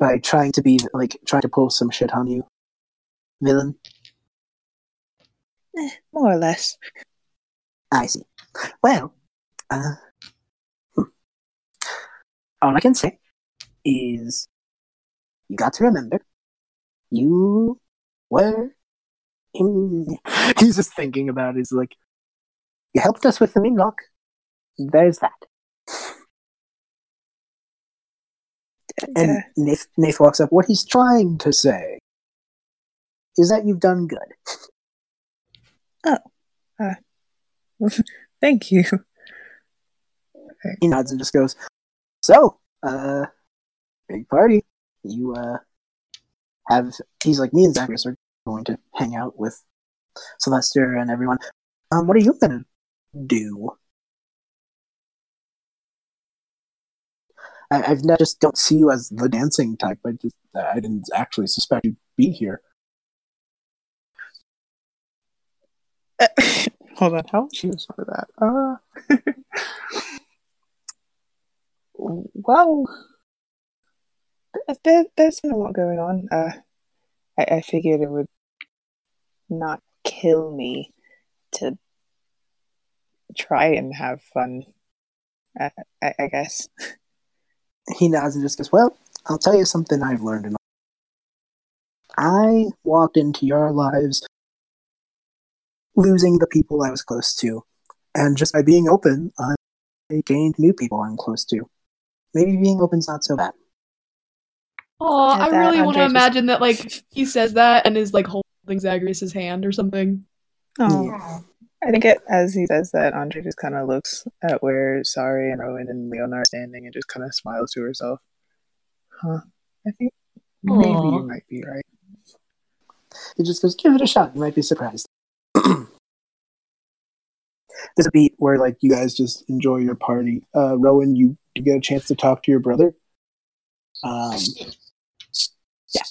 by trying to be like trying to pull some shit on you, villain. Eh, more or less. I see. Well, uh. All I can say is you got to remember you were in. (laughs) He's just thinking about it. He's like, you helped us with the Meenlock. There's that. And Uh, Nath, walks up. What he's trying to say is that you've done good. Oh. (laughs) Thank you. He nods and just goes, "So, uh, big party. You uh have." He's like, "Me and Zacharias are going to hang out with Sylvester and everyone. Um, what are you gonna do?" I, I've not, just don't see you as the dancing type. I just I didn't actually suspect you'd be here. Uh, (laughs) hold on, how would you to that? Uh, (laughs) well, th- there, there's been a lot going on. Uh, I, I figured it would not kill me to try and have fun. I, I, I guess. (laughs) He nods and just goes, "Well, I'll tell you something I've learned in I walked into your lives losing the people I was close to. And just by being open, I gained new people I'm close to. Maybe being open's not so bad. Oh, I really want to just- imagine that like he says that and is like holding Zagreus' hand or something. Oh, I think it, as he says that, Andrei just kind of looks at where Sari and Rowan and Leona are standing and just kind of smiles to herself. Huh? I think maybe Aw. you might be right. He just goes, give it a shot. You might be surprised. (clears throat) There's a beat where like you guys just enjoy your party. Uh, Rowan, you, you get a chance to talk to your brother. Um, yeah.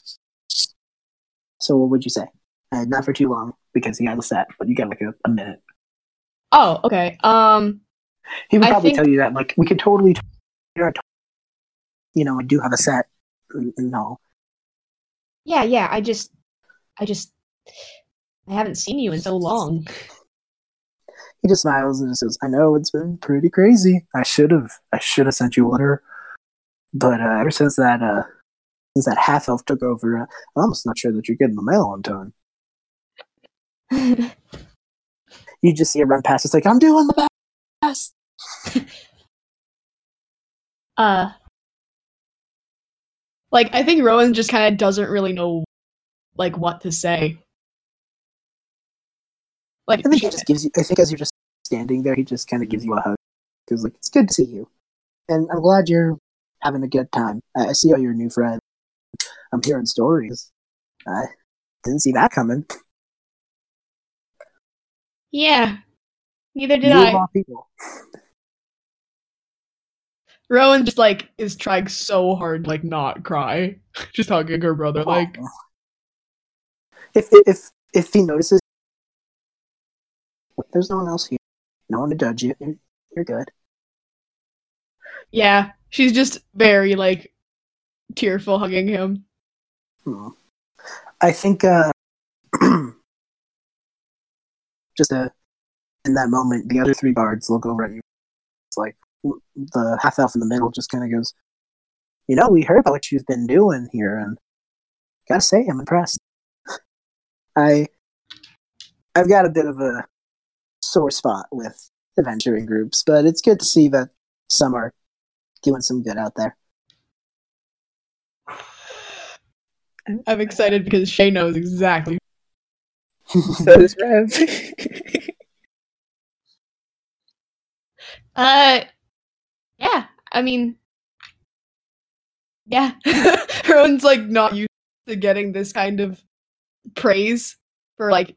So what would you say? Uh, not for too long because he has a set, but you got like a, a minute. Oh, okay. Um, He would I probably think- tell you that like we could totally, you know, I do have a set. No, Yeah, yeah. I just, I just, I haven't seen you in so long. He just smiles and just says, "I know it's been pretty crazy. I should have, I should have sent you a letter, but uh, ever since that, uh, since that half elf took over, uh, I'm almost not sure that you're getting the mail on time. (laughs) You just see it run past. It's like I'm doing the best. (laughs) uh, like I think Rowan just kind of doesn't really know like what to say. Like I think he just gives you. I think as you're just standing there, he just kind of gives you a mm-hmm. hug because like it's good to see you, and I'm glad you're having a good time. I, I see all your new friends. I'm hearing stories. I didn't see that coming. yeah. Neither did you I. all people. Rowan just like is trying so hard to, like not cry, (laughs) just hugging her brother. Like if if if he notices, there's no one else here. No one to judge you. You're, you're good. yeah, she's just very like tearful, hugging him. Hmm. I think uh, (clears throat) just uh, in that moment, the other three bards look over at you. It's like the half elf in the middle just kind of goes, "You know, we heard about what you've been doing here, and gotta say, I'm impressed. (laughs) I, I've got a bit of a sore spot with adventuring groups, but it's good to see that some are doing some good out there." I'm excited because Shay knows exactly. So does Rev. (laughs) Uh, yeah. I mean, Yeah, (laughs) Rowan's like not used to getting this kind of praise for like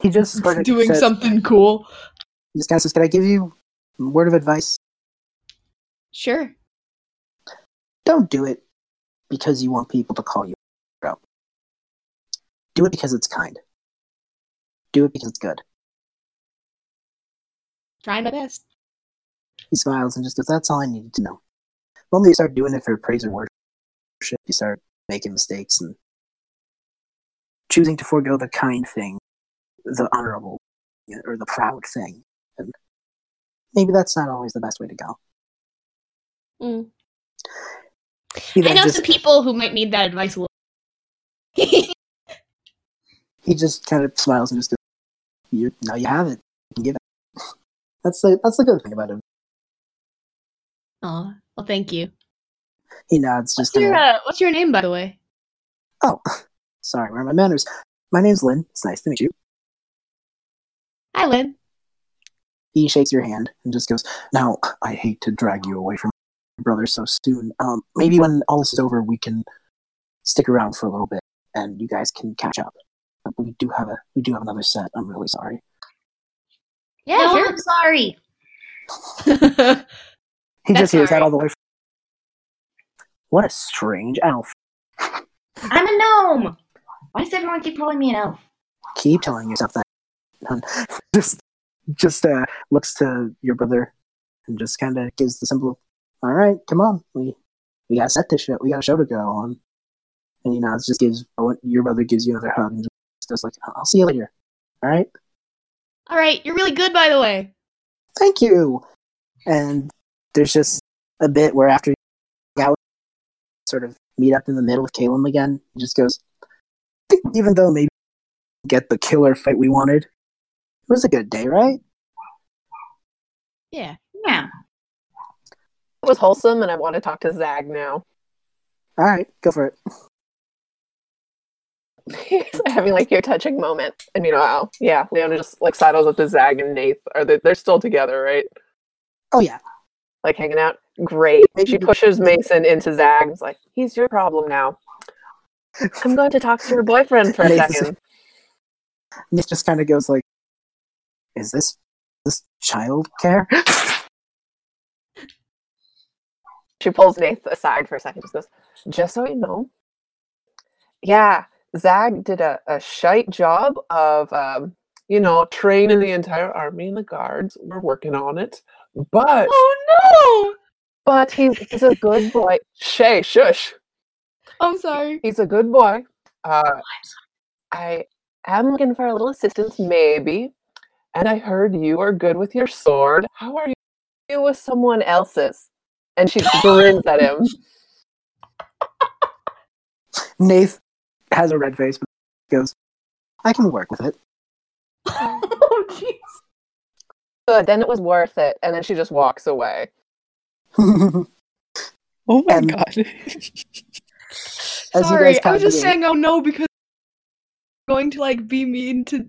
He just (laughs) sort of doing says- something cool. He just kind of says, "Can I give you a word of advice? sure. Don't do it because you want people to call you bro. Do it because it's kind. Do it because it's good." Trying my best. He smiles and just goes, "That's all I needed to know." When you start doing it for praise or worship, you start making mistakes and choosing to forego the kind thing, the honorable, or the proud thing. And maybe that's not always the best way to go. Mm. I know just- some people who might need that advice (laughs) he just kind of smiles and just goes, you, "Now you have it. You can give it." (laughs) That's the that's the good thing about him. Oh, well, thank you. He nods, What's just your kinda, uh, What's your name, by the way? oh, (laughs) sorry, where are my manners? My name's Lynn. It's nice to meet you. Hi, Lynn. He shakes your hand and just goes, "Now I hate to drag you away from your brother so soon. Um, maybe when all this is over, we can stick around for a little bit, and you guys can catch up. But we do have a we do have another set. I'm really sorry." Yeah, no, sure. I'm sorry. (laughs) He That's just hears that all the way. From- what a strange elf. I'm a gnome. Why does everyone keep calling me an elf? keep telling yourself that. (laughs) just just uh, looks to your brother and just kind of gives the symbol. All right, come on, we we got set this show. We got a show to go on. And you know, it just gives your brother gives you another hug and just goes like, "I'll see you later." All right, All right, you're really good, by the way. thank you. And there's just a bit where after you out, sort of meet up in the middle with Caleb again. He just goes, even though maybe get the killer fight we wanted, it was a good day, right? Yeah. Yeah. It was wholesome, and I want to talk to Zag now. All right, go for it. He's (laughs) having like your touching moment, and you know how? Yeah, Leona just like sidles up to Zag and Nath. Are they? They're still together, right? Oh yeah, Like hanging out. Great. She pushes Mason into Zag. It's like he's your problem now. I'm going to talk to your boyfriend for a (laughs) Nathan's- second. Nick just kind of goes like, "Is this this child care?" (laughs) She pulls Nath aside for a second. Just goes, just so you know, yeah, Zag did a, a shite job of, um, you know, training the entire army and the guards. We're working on it, but Oh no! but he, he's a good boy. Shay, shush. I'm sorry. He's a good boy. Uh, I am looking for a little assistance, maybe. And I heard you are good with your sword. How are you with someone else's? And she grins at him. Nath has a red face, but goes, "I can work with it." (laughs) oh jeez. Good, then it was worth it. And then she just walks away. (laughs) Oh my And- god. (laughs) As you Sorry, guys I was just saying oh no because I'm going to like be mean to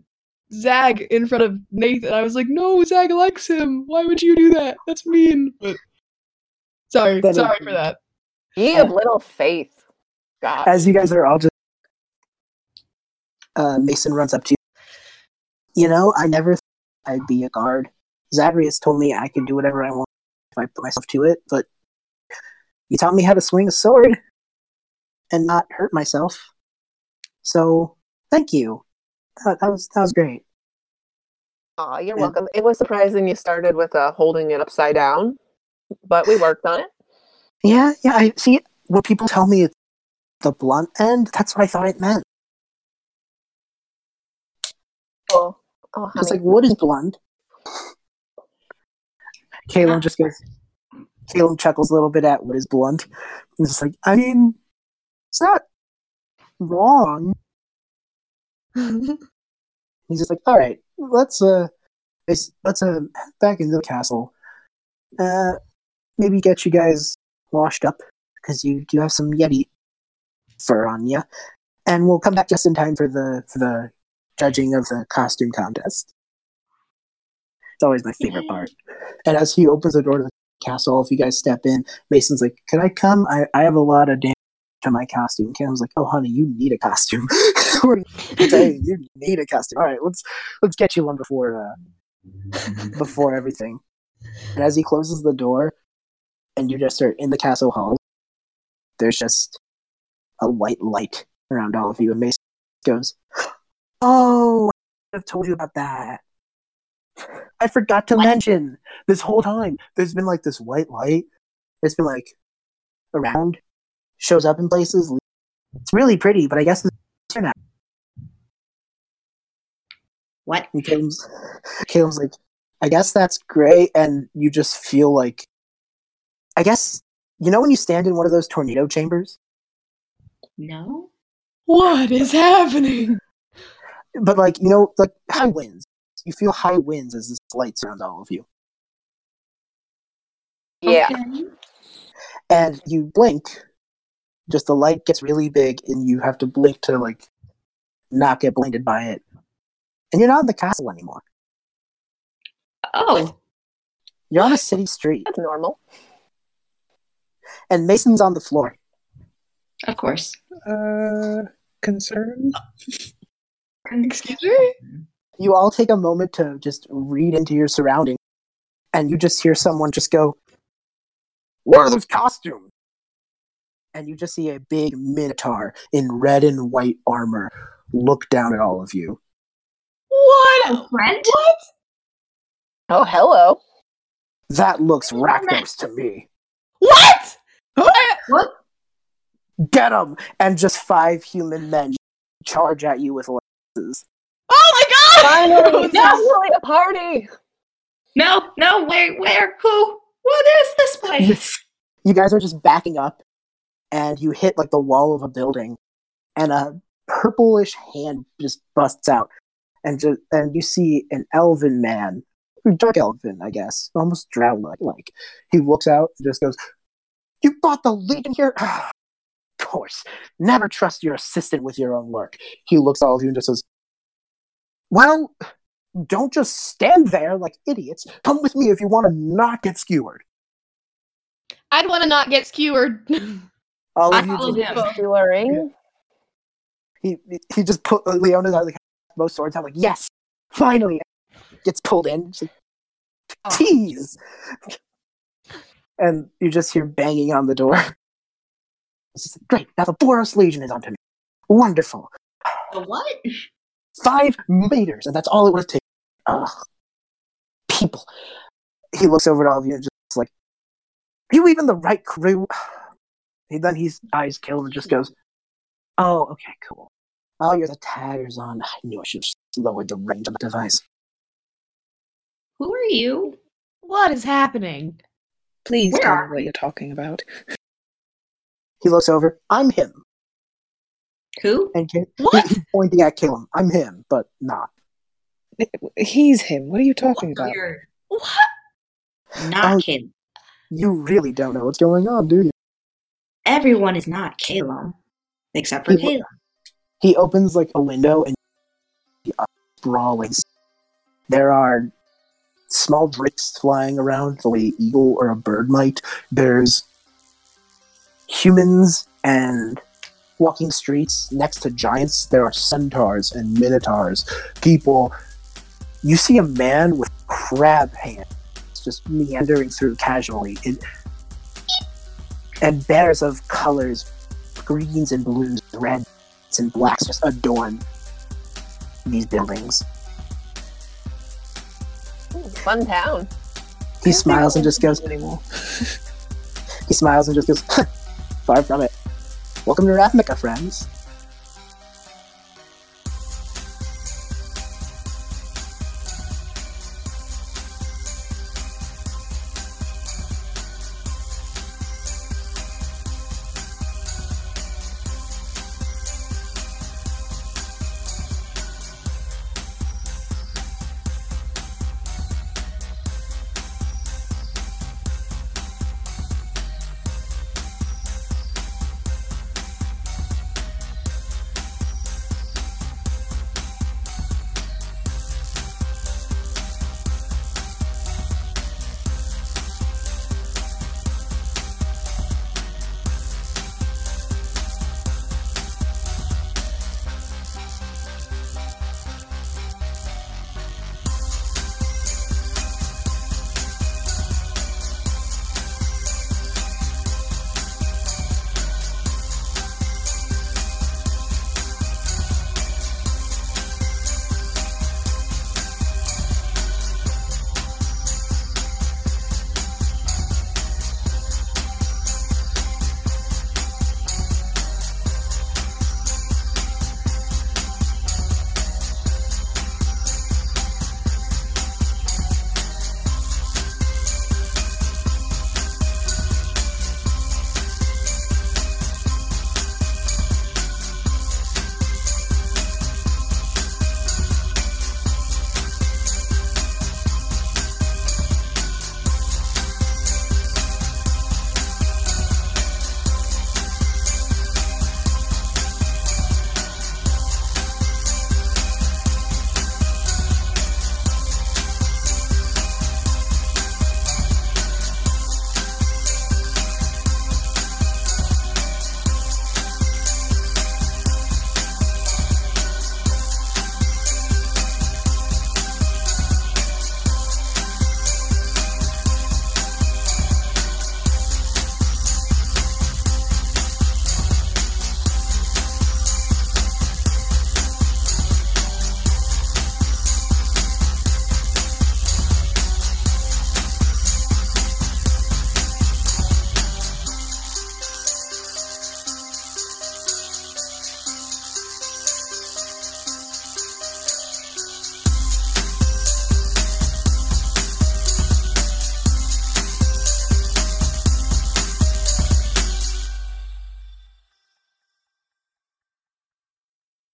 Zag in front of Nathan. I was like, no, Zag likes him. Why would you do that? That's mean. But sorry, That is- sorry for that. Ye of little faith. God. As you guys are all just, uh, Mason runs up to you. You know, I never thought I'd be a guard. Zagreus told me I could do whatever I want if I put myself to it, but you taught me how to swing a sword and not hurt myself. So, thank you. That, that was that was great. Aw, you're Yeah. welcome. It was surprising you started with uh, holding it upside down, but we worked on it. Yeah, yeah. I see. When people tell me it's the blunt end, that's what I thought it meant. Oh, oh It's honey. like, what is blunt? Caleb just goes. Caleb chuckles a little bit at what is blunt. He's just like, I mean, it's not wrong. (laughs) He's just like, all right, let's uh, let's uh, head back into the castle. Uh, maybe get you guys washed up because you do have some yeti fur on you, and we'll come back just in time for the for the judging of the costume contest. It's always my favorite part. And as he opens the door to the castle, if you guys step in, Mason's like, "Can I come? I, I have a lot of damage to my costume." Cam was like, "Oh, honey, you need a costume. (laughs) You saying? you need a costume. All right, let's let's get you one before uh, before everything." And as he closes the door, and you just are in the castle hall, there's just a white light around all of you, and Mason goes, "Oh, I have told you about that." I forgot to mention this whole time. There's been like this white light. It's been like around, shows up in places. It's really pretty, but I guess it's here now. What? And Caleb's, Caleb's like, I guess that's great, and you just feel like, I guess you know when you stand in one of those tornado chambers, No? what is happening? but like you know, like high winds. You feel high winds as this light surrounds all of you, Yeah. Okay. and you blink. Just the light gets really big, and you have to blink to like not get blinded by it. And you're not in the castle anymore. Oh. You're on a city street, That's normal. and Mason's on the floor. Of course. Uh, concern? Excuse me? You all take a moment to just read into your surroundings, and you just hear someone just go, What are those costumes? And you just see a big minotaur in red and white armor look down at all of you. What? Friend? What? Oh, hello. That looks Rakdos to me. What? What? Get him! And just five human men charge at you with lances. Oh my god! Finally, it's (laughs) No. actually a party. No, no, where, where, who? What is this place? You guys are just backing up, and you hit like the wall of a building, and a purplish hand just busts out, and just and you see an elven man, dark elven, I guess, almost drow like. Like he looks out and just goes, "You brought the legion here." (sighs) of course, never trust your assistant with your own work. He looks at all of you and just says, "Well." Don't just stand there like idiots. Come with me if you want to not get skewered. I'd want to not get skewered. (laughs) All I of you followed just- him. Skewering. he he just put Leona's out like both swords I'm like yes, finally gets pulled in. She's like, Oh. Tease, and you just hear banging on the door. It's just like, great. Now the Boros Legion is onto me. Wonderful. The what? Five meters, and that's all it would have taken. Ugh. People. He looks over at all of you and just like, you even the right crew? And then his eyes kill and just goes, oh, okay, cool. Oh, you're the taggers on. I knew I should have lowered the range of the device. Who are you? what is happening? Please Where tell me what you're talking about. He looks over. I'm him. Who? And Ki- What? he's pointing at Killam. I'm him, but not. (laughs) He's him. What are you talking So about? you're What? not Oh. Caleb. You really don't know what's going on, do you? Everyone is not Caleb, except for He-. He opens like a window and brawling. There are small drakes flying around the way an eagle or a bird might. There's humans and walking streets next to giants. There are centaurs and minotaurs. People. You see a man with crab hands just meandering through casually. It, and banners of colors, greens and blues, reds and blacks just adorn these buildings. Fun town. He smiles and just goes, anymore. (laughs) he smiles and just goes, (laughs) far from it. Welcome to Ravnica, friends.